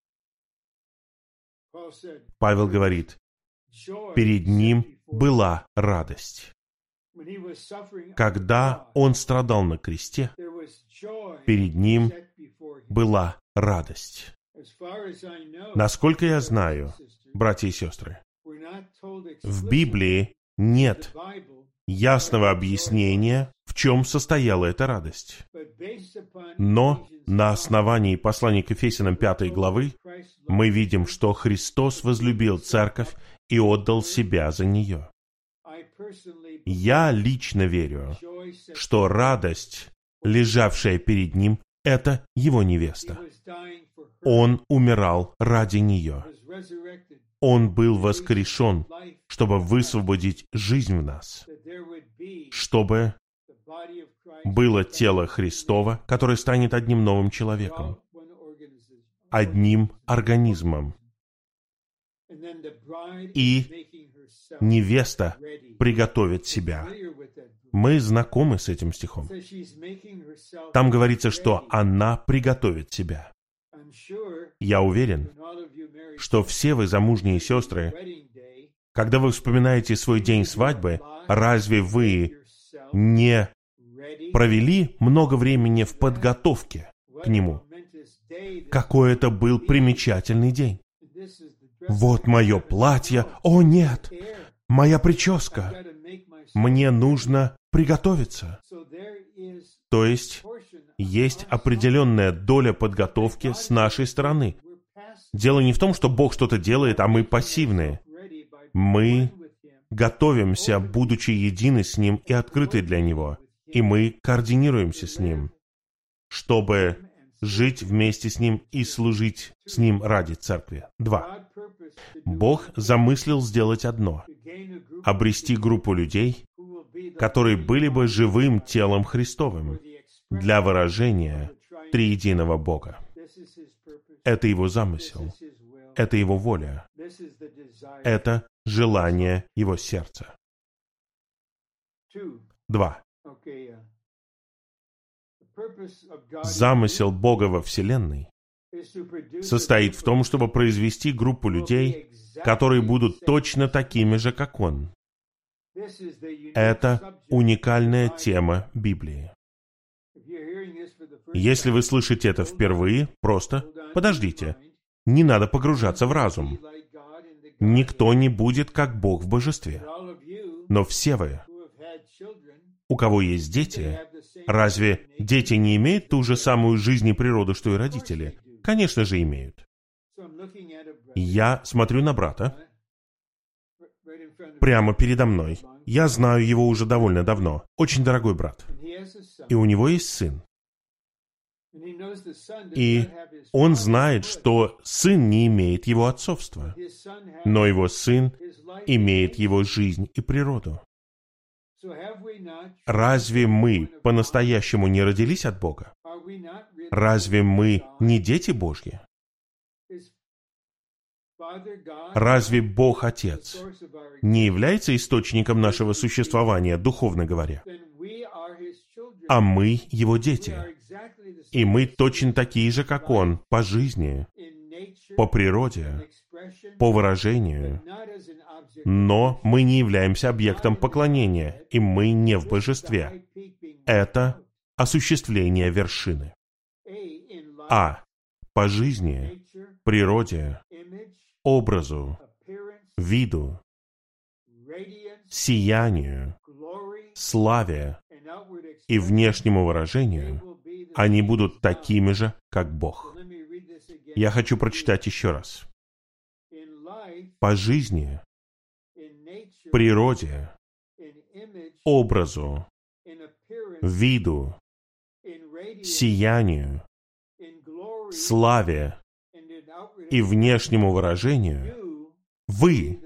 Павел говорит, перед ним была радость. Когда он страдал на кресте, перед ним была радость. Насколько я знаю, братья и сестры, в Библии нет ясного объяснения, в чем состояла эта радость. Но на основании послания к Ефесянам 5 главы мы видим, что Христос возлюбил церковь и отдал себя за нее. Я лично верю, что радость, лежавшая перед ним, это его невеста. Он умирал ради нее. Он был воскрешен, чтобы высвободить жизнь в нас, чтобы было тело Христова, которое станет одним новым человеком, одним организмом. И невеста приготовит себя. Мы знакомы с этим стихом. Там говорится, что она приготовит себя. Я уверен, что все вы замужние сестры, когда вы вспоминаете свой день свадьбы, разве вы не провели много времени в подготовке к нему? Какой это был примечательный день. Вот мое платье. О, нет! Моя прическа. Мне нужно приготовиться. То есть, есть определенная доля подготовки с нашей стороны. Дело не в том, что Бог что-то делает, а мы пассивные. Мы готовимся, будучи едины с Ним и открыты для Него. И мы координируемся с Ним, чтобы жить вместе с Ним и служить с Ним ради Церкви. Два. Бог замыслил сделать одно — обрести группу людей, которые были бы живым телом Христовым для выражения триединого Бога. Это его замысел, это его воля, это желание его сердца. Два. Замысел Бога во Вселенной состоит в том, чтобы произвести группу людей, которые будут точно такими же, как Он. Это уникальная тема Библии. Если вы слышите это впервые, просто подождите. Не надо погружаться в разум. Никто не будет как Бог в божестве. Но все вы, у кого есть дети, разве дети не имеют ту же самую жизнь и природу, что и родители? Конечно же, имеют. Я смотрю на брата, прямо передо мной. Я знаю его уже довольно давно. Очень дорогой брат. И у него есть сын. И он знает, что сын не имеет его отцовства, но его сын имеет его жизнь и природу. Разве мы по-настоящему не родились от Бога? Разве мы не дети Божьи? Разве Бог Отец не является источником нашего существования, духовно говоря? А мы Его дети. И мы точно такие же, как Он, по жизни, по природе, по выражению. Но мы не являемся объектом поклонения, и мы не в божестве. Это осуществление вершины. А. По жизни, природе, образу, виду, сиянию, славе и внешнему выражению, они будут такими же, как Бог. Я хочу прочитать еще раз. По жизни, природе, образу, виду, сиянию, славе и внешнему выражению, вы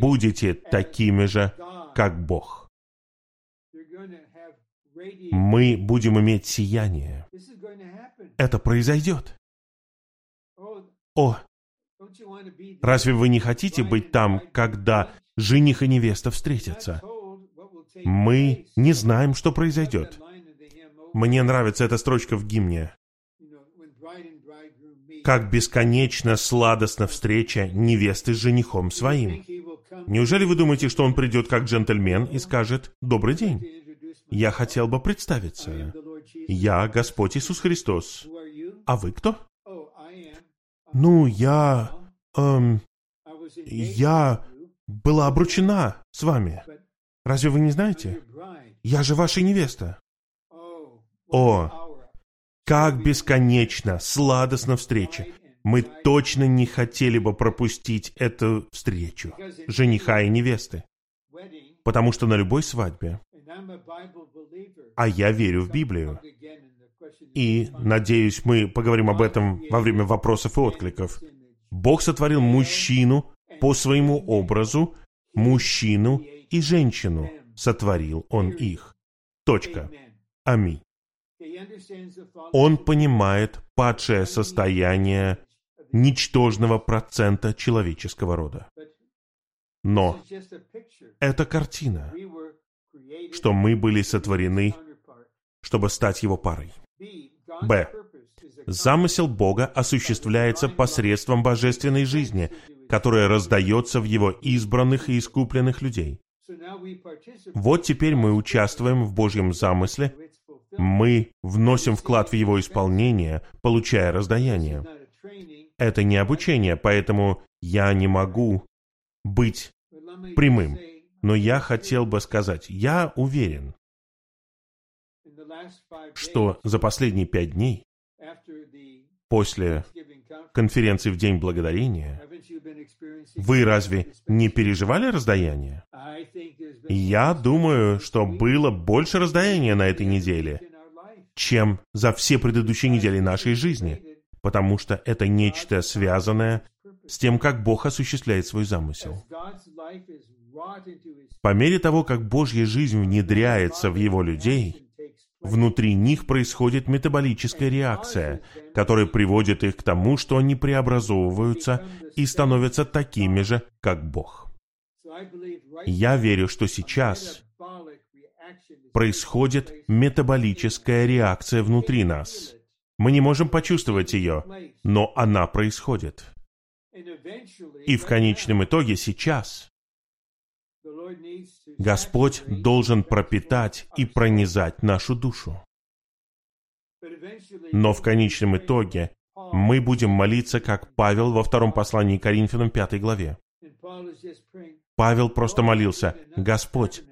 будете такими же, как Бог. Мы будем иметь сияние. Это произойдет. О, разве вы не хотите быть там, когда жених и невеста встретятся? Мы не знаем, что произойдет. Мне нравится эта строчка в гимне как бесконечно сладостна встреча невесты с женихом своим. Неужели вы думаете, что он придет как джентльмен и скажет «Добрый день»? Я хотел бы представиться. Я Господь Иисус Христос. А вы кто? Ну, я... Эм, я была обручена с вами. Разве вы не знаете? Я же ваша невеста. О, как бесконечно, сладостна встреча. Мы точно не хотели бы пропустить эту встречу жениха и невесты. Потому что на любой свадьбе, а я верю в Библию, и, надеюсь, мы поговорим об этом во время вопросов и откликов, Бог сотворил мужчину по своему образу, мужчину и женщину сотворил Он их. Точка. Аминь. Он понимает падшее состояние ничтожного процента человеческого рода. Но это картина, что мы были сотворены, чтобы стать его парой. Б. Замысел Бога осуществляется посредством божественной жизни, которая раздается в его избранных и искупленных людей. Вот теперь мы участвуем в Божьем замысле, мы вносим вклад в его исполнение, получая раздаяние. Это не обучение, поэтому я не могу быть прямым. Но я хотел бы сказать, я уверен, что за последние пять дней после конференции в День Благодарения вы разве не переживали раздаяние? Я думаю, что было больше раздаяния на этой неделе, чем за все предыдущие недели нашей жизни, потому что это нечто связанное с тем, как Бог осуществляет свой замысел. По мере того, как Божья жизнь внедряется в его людей, внутри них происходит метаболическая реакция, которая приводит их к тому, что они преобразовываются и становятся такими же, как Бог. Я верю, что сейчас происходит метаболическая реакция внутри нас. Мы не можем почувствовать ее, но она происходит. И в конечном итоге сейчас Господь должен пропитать и пронизать нашу душу. Но в конечном итоге мы будем молиться, как Павел во втором послании к Коринфянам 5 главе. Павел просто молился, «Господь,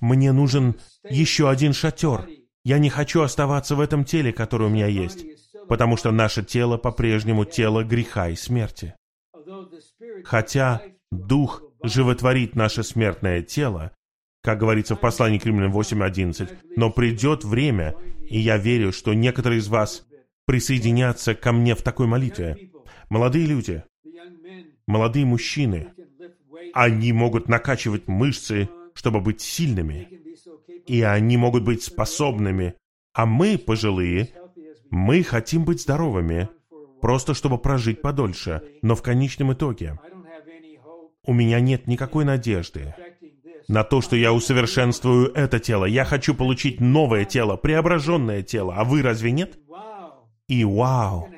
мне нужен еще один шатер. Я не хочу оставаться в этом теле, которое у меня есть, потому что наше тело по-прежнему тело греха и смерти. Хотя Дух животворит наше смертное тело, как говорится в послании к Римлянам 8.11, но придет время, и я верю, что некоторые из вас присоединятся ко мне в такой молитве. Молодые люди, молодые мужчины, они могут накачивать мышцы, чтобы быть сильными, и они могут быть способными, а мы, пожилые, мы хотим быть здоровыми, просто чтобы прожить подольше, но в конечном итоге у меня нет никакой надежды на то, что я усовершенствую это тело. Я хочу получить новое тело, преображенное тело. А вы разве нет? И вау!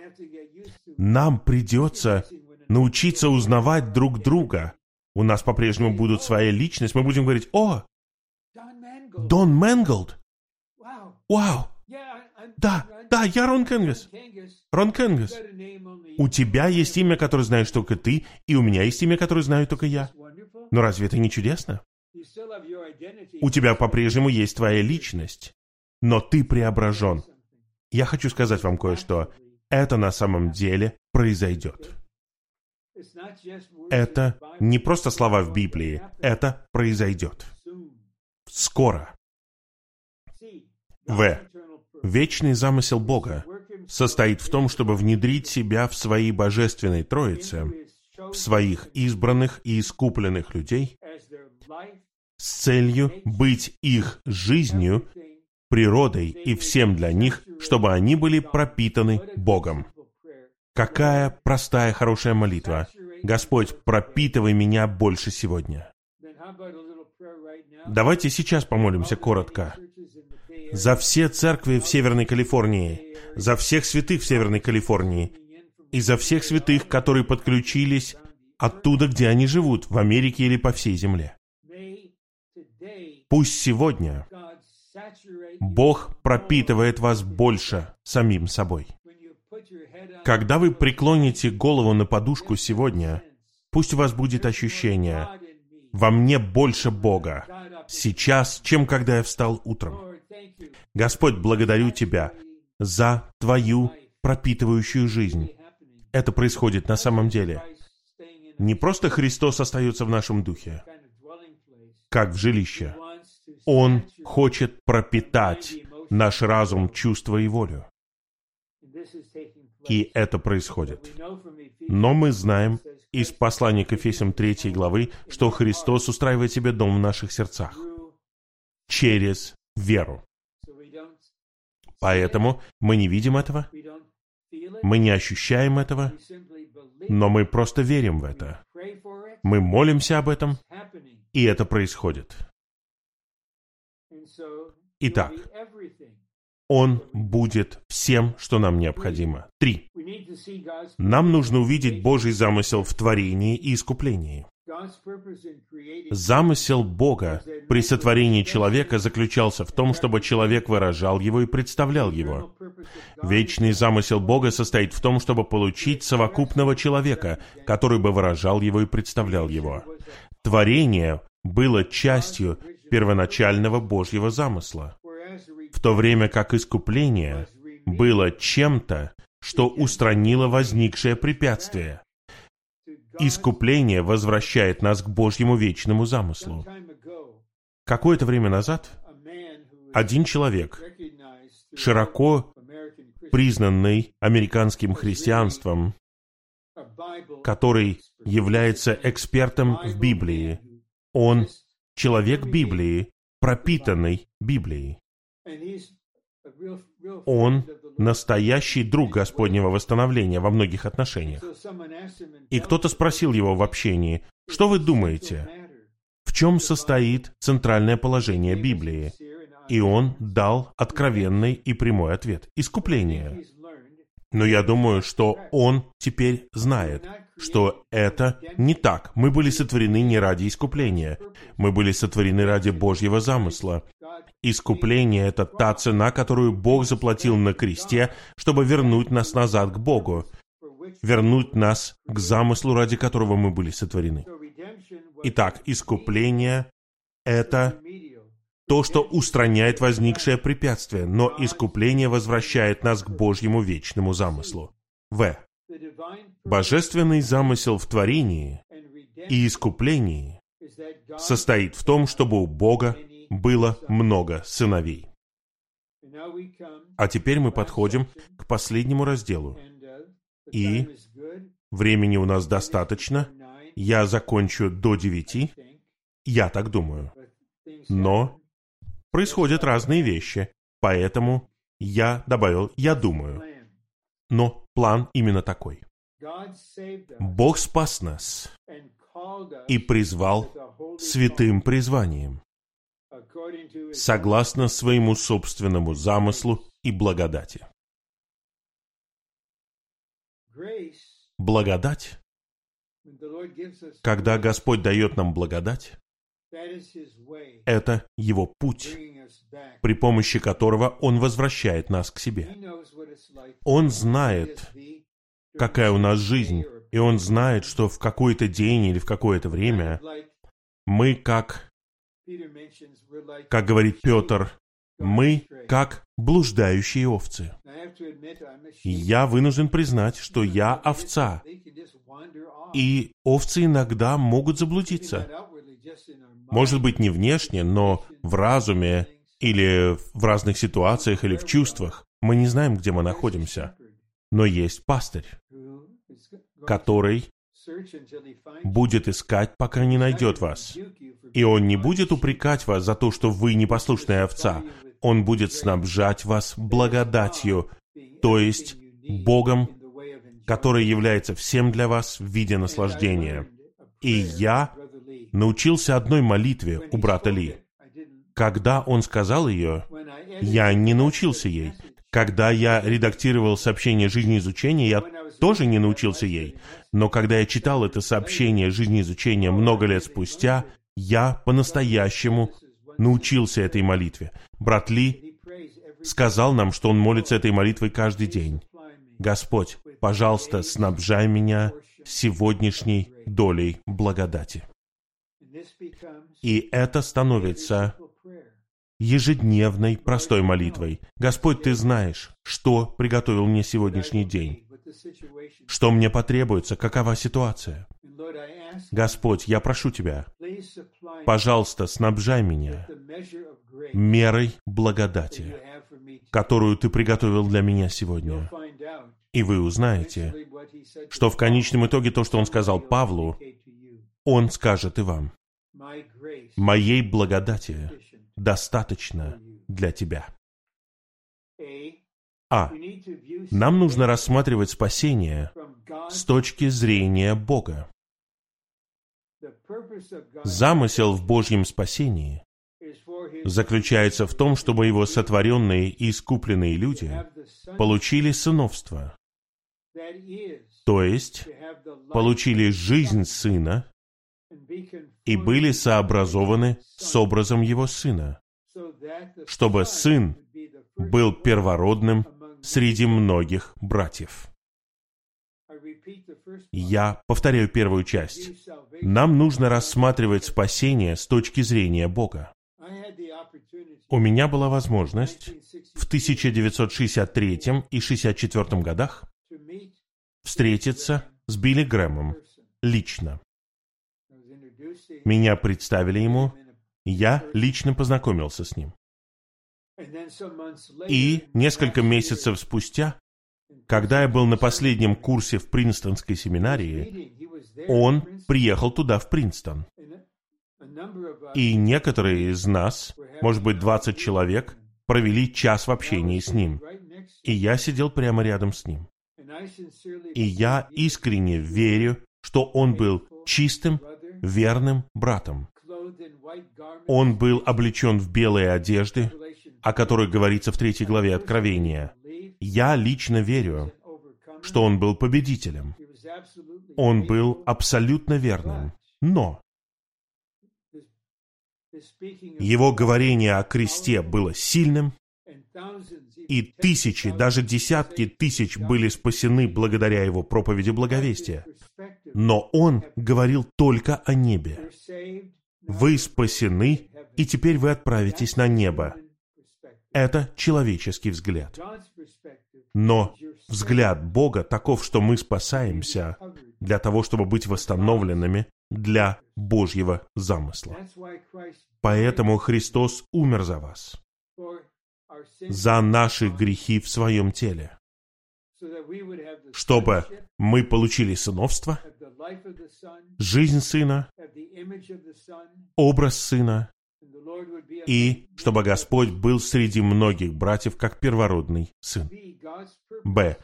Нам придется научиться узнавать друг друга. У нас по-прежнему будут своя личность. Мы будем говорить, о, Дон Мэнголд. Вау! Да, да, я Рон Кенгас. Рон Кенгас. У тебя есть имя, которое знаешь только ты, и у меня есть имя, которое знаю только я. Но разве это не чудесно? У тебя по-прежнему есть твоя личность, но ты преображен. Я хочу сказать вам кое-что. Это на самом деле произойдет. Это не просто слова в Библии, это произойдет. Скоро. В. Вечный замысел Бога состоит в том, чтобы внедрить себя в свои божественные троицы, в своих избранных и искупленных людей, с целью быть их жизнью, природой и всем для них, чтобы они были пропитаны Богом. Какая простая хорошая молитва. Господь, пропитывай меня больше сегодня. Давайте сейчас помолимся коротко. За все церкви в Северной Калифорнии, за всех святых в Северной Калифорнии и за всех святых, которые подключились оттуда, где они живут, в Америке или по всей земле. Пусть сегодня Бог пропитывает вас больше самим собой. Когда вы преклоните голову на подушку сегодня, пусть у вас будет ощущение, во мне больше Бога сейчас, чем когда я встал утром. Господь, благодарю Тебя за Твою пропитывающую жизнь. Это происходит на самом деле. Не просто Христос остается в нашем духе, как в жилище. Он хочет пропитать наш разум, чувство и волю. И это происходит. Но мы знаем из послания к Ефесям 3 главы, что Христос устраивает себе дом в наших сердцах через веру. Поэтому мы не видим этого, мы не ощущаем этого, но мы просто верим в это. Мы молимся об этом, и это происходит. Итак, Он будет всем, что нам необходимо. Три. Нам нужно увидеть Божий замысел в творении и искуплении. Замысел Бога при сотворении человека заключался в том, чтобы человек выражал его и представлял его. Вечный замысел Бога состоит в том, чтобы получить совокупного человека, который бы выражал его и представлял его. Творение было частью первоначального Божьего замысла, в то время как искупление было чем-то, что устранило возникшее препятствие. Искупление возвращает нас к Божьему вечному замыслу. Какое-то время назад один человек, широко признанный американским христианством, который является экспертом в Библии, Он человек Библии, пропитанный Библией. Он настоящий друг Господнего восстановления во многих отношениях. И кто-то спросил его в общении, что вы думаете, в чем состоит центральное положение Библии? И он дал откровенный и прямой ответ – искупление. Но я думаю, что он теперь знает, что это не так. Мы были сотворены не ради искупления. Мы были сотворены ради Божьего замысла. Искупление — это та цена, которую Бог заплатил на кресте, чтобы вернуть нас назад к Богу, вернуть нас к замыслу, ради которого мы были сотворены. Итак, искупление — это то, что устраняет возникшее препятствие, но искупление возвращает нас к Божьему вечному замыслу. В. Божественный замысел в творении и искуплении состоит в том, чтобы у Бога было много сыновей. А теперь мы подходим к последнему разделу. И времени у нас достаточно. Я закончу до девяти. Я так думаю. Но происходят разные вещи, поэтому я добавил «я думаю». Но план именно такой. Бог спас нас и призвал святым призванием, согласно своему собственному замыслу и благодати. Благодать, когда Господь дает нам благодать, это Его путь, при помощи которого Он возвращает нас к себе. Он знает, какая у нас жизнь, и Он знает, что в какой-то день или в какое-то время мы как, как говорит Петр, мы как блуждающие овцы. Я вынужден признать, что я овца, и овцы иногда могут заблудиться. Может быть, не внешне, но в разуме или в разных ситуациях или в чувствах. Мы не знаем, где мы находимся. Но есть пастырь, который будет искать, пока не найдет вас. И он не будет упрекать вас за то, что вы непослушная овца. Он будет снабжать вас благодатью, то есть Богом, который является всем для вас в виде наслаждения. И я научился одной молитве у брата Ли. Когда он сказал ее, я не научился ей. Когда я редактировал сообщение жизнеизучения, я тоже не научился ей. Но когда я читал это сообщение жизнеизучения много лет спустя, я по-настоящему научился этой молитве. Брат Ли сказал нам, что он молится этой молитвой каждый день. Господь, пожалуйста, снабжай меня сегодняшней долей благодати. И это становится ежедневной простой молитвой. Господь, Ты знаешь, что приготовил мне сегодняшний день. Что мне потребуется, какова ситуация. Господь, я прошу Тебя, пожалуйста, снабжай меня мерой благодати, которую Ты приготовил для меня сегодня. И вы узнаете, что в конечном итоге то, что Он сказал Павлу, Он скажет и вам. Моей благодати достаточно для тебя. А. Нам нужно рассматривать спасение с точки зрения Бога. Замысел в Божьем спасении заключается в том, чтобы его сотворенные и искупленные люди получили сыновство, то есть получили жизнь Сына и были сообразованы с образом Его Сына, чтобы Сын был первородным среди многих братьев. Я повторяю первую часть. Нам нужно рассматривать спасение с точки зрения Бога. У меня была возможность в 1963 и 1964 годах встретиться с Билли Грэмом лично. Меня представили ему, я лично познакомился с ним. И несколько месяцев спустя, когда я был на последнем курсе в Принстонской семинарии, он приехал туда, в Принстон. И некоторые из нас, может быть, 20 человек, провели час в общении с ним. И я сидел прямо рядом с ним. И я искренне верю, что он был чистым, верным братом. Он был облечен в белые одежды, о которой говорится в третьей главе Откровения. Я лично верю, что он был победителем. Он был абсолютно верным. Но его говорение о кресте было сильным, и тысячи, даже десятки тысяч были спасены благодаря его проповеди благовестия. Но он говорил только о небе. Вы спасены, и теперь вы отправитесь на небо. Это человеческий взгляд. Но взгляд Бога таков, что мы спасаемся для того, чтобы быть восстановленными для Божьего замысла. Поэтому Христос умер за вас, за наши грехи в своем теле, чтобы мы получили сыновство, жизнь Сына, образ Сына, и чтобы Господь был среди многих братьев, как первородный Сын. Б.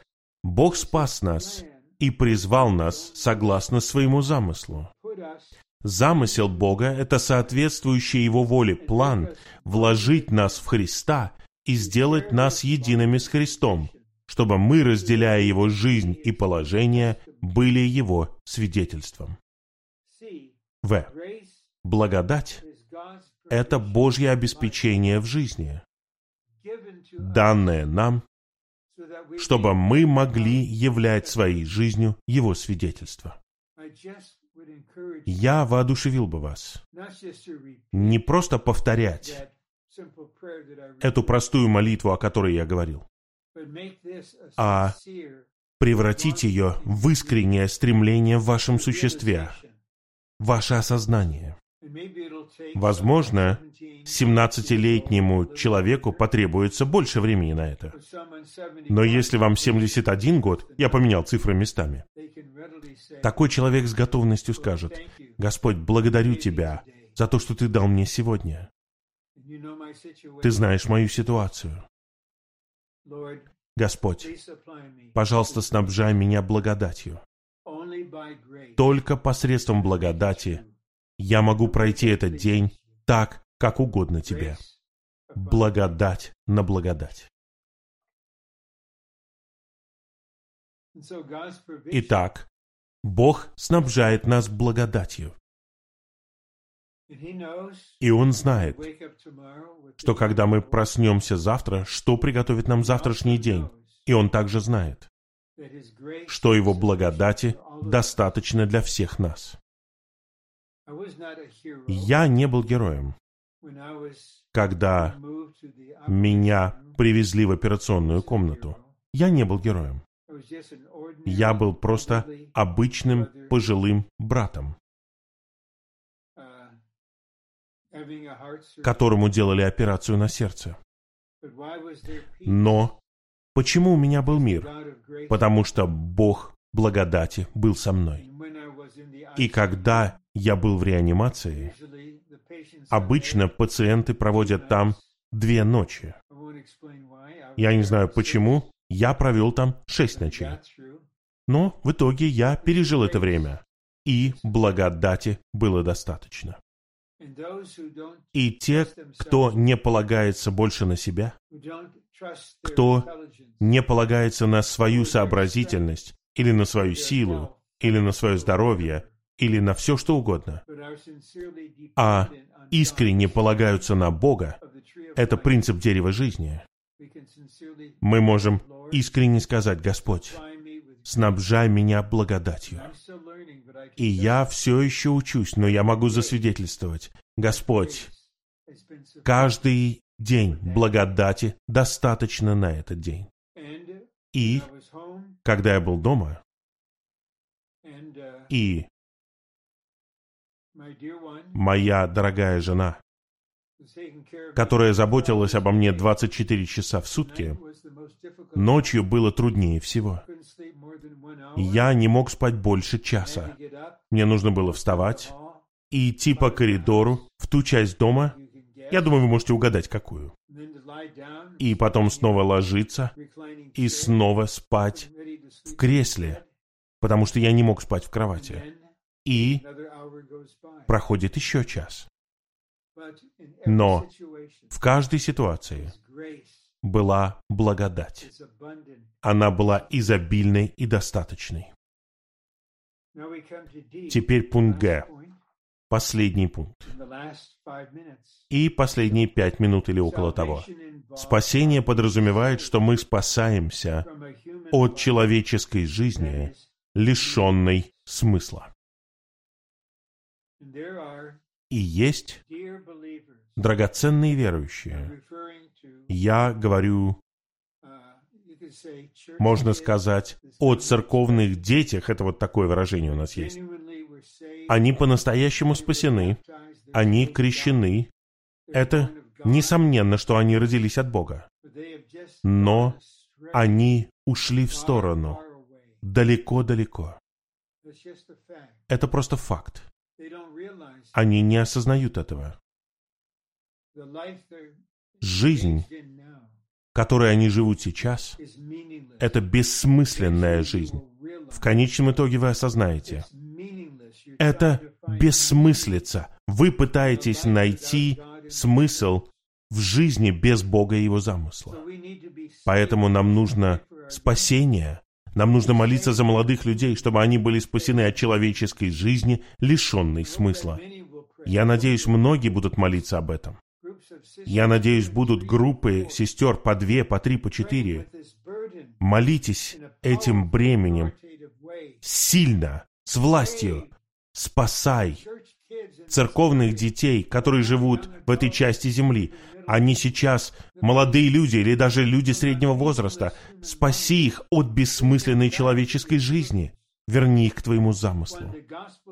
Бог спас нас и призвал нас согласно своему замыслу. Замысел Бога — это соответствующий Его воле план вложить нас в Христа и сделать нас едиными с Христом, чтобы мы, разделяя Его жизнь и положение, были Его свидетельством. В. Благодать — это Божье обеспечение в жизни, данное нам, чтобы мы могли являть своей жизнью Его свидетельство. Я воодушевил бы вас не просто повторять эту простую молитву, о которой я говорил, а превратить ее в искреннее стремление в вашем существе, ваше осознание. Возможно, 17-летнему человеку потребуется больше времени на это. Но если вам 71 год, я поменял цифры местами, такой человек с готовностью скажет, «Господь, благодарю Тебя за то, что Ты дал мне сегодня. Ты знаешь мою ситуацию. Господь, пожалуйста, снабжай меня благодатью. Только посредством благодати я могу пройти этот день так, как угодно тебе. Благодать на благодать. Итак, Бог снабжает нас благодатью. И Он знает, что когда мы проснемся завтра, что приготовит нам завтрашний день. И Он также знает, что Его благодати достаточно для всех нас. Я не был героем, когда меня привезли в операционную комнату. Я не был героем. Я был просто обычным пожилым братом, которому делали операцию на сердце. Но почему у меня был мир? Потому что Бог благодати был со мной. И когда я был в реанимации, обычно пациенты проводят там две ночи. Я не знаю почему, я провел там шесть ночей. Но в итоге я пережил это время, и благодати было достаточно. И те, кто не полагается больше на себя, кто не полагается на свою сообразительность, или на свою силу, или на свое здоровье, или на все что угодно, а искренне полагаются на Бога, это принцип дерева жизни. Мы можем искренне сказать, Господь, снабжай меня благодатью. И я все еще учусь, но я могу засвидетельствовать. Господь, каждый день благодати достаточно на этот день. И когда я был дома, и моя дорогая жена, которая заботилась обо мне 24 часа в сутки, ночью было труднее всего. Я не мог спать больше часа. Мне нужно было вставать, и идти по коридору в ту часть дома, я думаю, вы можете угадать, какую. И потом снова ложиться и снова спать в кресле, потому что я не мог спать в кровати. И проходит еще час. Но в каждой ситуации была благодать. Она была изобильной и достаточной. Теперь пункт Г. Последний пункт. И последние пять минут или около того. Спасение подразумевает, что мы спасаемся от человеческой жизни, лишенной смысла. И есть драгоценные верующие. Я говорю, можно сказать, о церковных детях, это вот такое выражение у нас есть. Они по-настоящему спасены, они крещены. Это несомненно, что они родились от Бога. Но они ушли в сторону, далеко-далеко. Это просто факт. Они не осознают этого. Жизнь, которой они живут сейчас, это бессмысленная жизнь. В конечном итоге вы осознаете. Это бессмыслица. Вы пытаетесь найти смысл в жизни без Бога и Его замысла. Поэтому нам нужно спасение. Нам нужно молиться за молодых людей, чтобы они были спасены от человеческой жизни, лишенной смысла. Я надеюсь, многие будут молиться об этом. Я надеюсь, будут группы сестер по две, по три, по четыре. Молитесь этим бременем сильно, с властью. Спасай церковных детей, которые живут в этой части земли. Они сейчас молодые люди или даже люди среднего возраста. Спаси их от бессмысленной человеческой жизни. Верни их к твоему замыслу.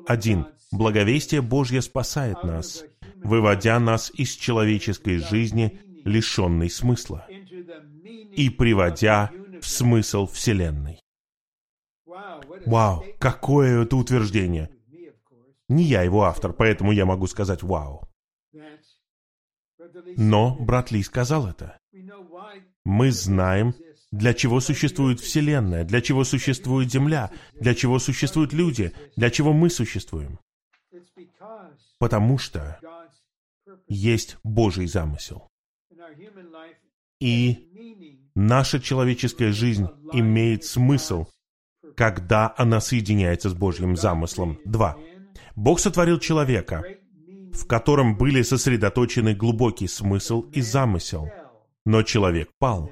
Один. Благовестие Божье спасает нас, выводя нас из человеческой жизни, лишенной смысла, и приводя в смысл Вселенной. Вау, какое это утверждение! Не я его автор, поэтому я могу сказать «Вау». Но брат Ли сказал это. Мы знаем, для чего существует Вселенная, для чего существует Земля, для чего существуют люди, для чего мы существуем. Потому что есть Божий замысел. И наша человеческая жизнь имеет смысл, когда она соединяется с Божьим замыслом. Два. Бог сотворил человека, в котором были сосредоточены глубокий смысл и замысел. Но человек пал,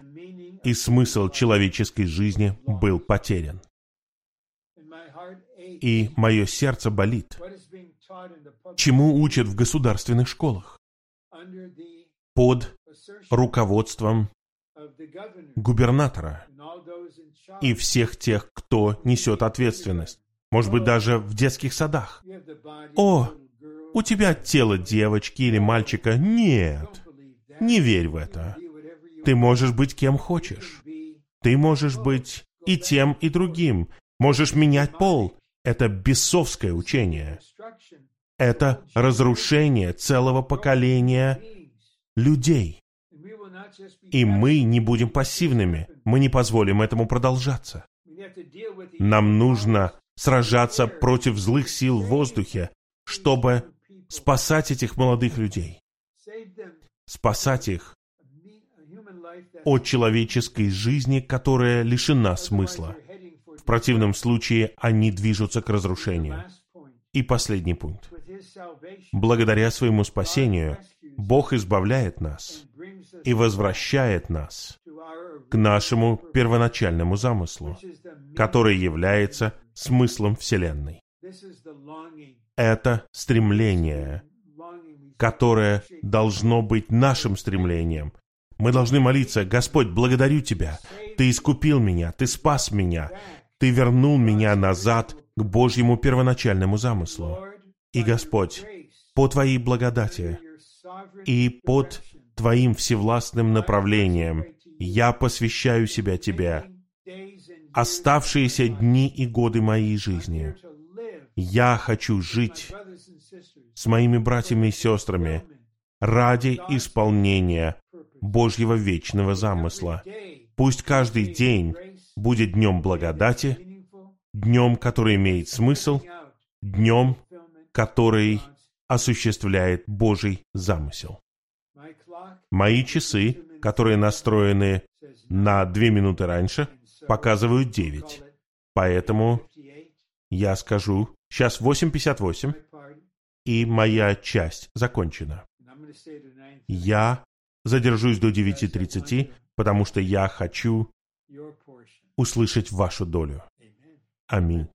и смысл человеческой жизни был потерян. И мое сердце болит. Чему учат в государственных школах? Под руководством губернатора и всех тех, кто несет ответственность. Может быть, даже в детских садах. О, у тебя тело девочки или мальчика. Нет, не верь в это. Ты можешь быть кем хочешь. Ты можешь быть и тем, и другим. Можешь менять пол. Это бесовское учение. Это разрушение целого поколения людей. И мы не будем пассивными. Мы не позволим этому продолжаться. Нам нужно сражаться против злых сил в воздухе, чтобы спасать этих молодых людей, спасать их от человеческой жизни, которая лишена смысла. В противном случае они движутся к разрушению. И последний пункт. Благодаря своему спасению Бог избавляет нас и возвращает нас к нашему первоначальному замыслу, который является смыслом Вселенной. Это стремление, которое должно быть нашим стремлением. Мы должны молиться, Господь, благодарю Тебя. Ты искупил меня, Ты спас меня, Ты вернул меня назад к Божьему первоначальному замыслу. И, Господь, по Твоей благодати и под Твоим всевластным направлением я посвящаю себя Тебе, оставшиеся дни и годы моей жизни. Я хочу жить с моими братьями и сестрами ради исполнения Божьего вечного замысла. Пусть каждый день будет днем благодати, днем, который имеет смысл, днем, который осуществляет Божий замысел. Мои часы, которые настроены на две минуты раньше, показывают девять. Поэтому я скажу, сейчас 8.58, и моя часть закончена. Я задержусь до 9.30, потому что я хочу услышать вашу долю. Аминь.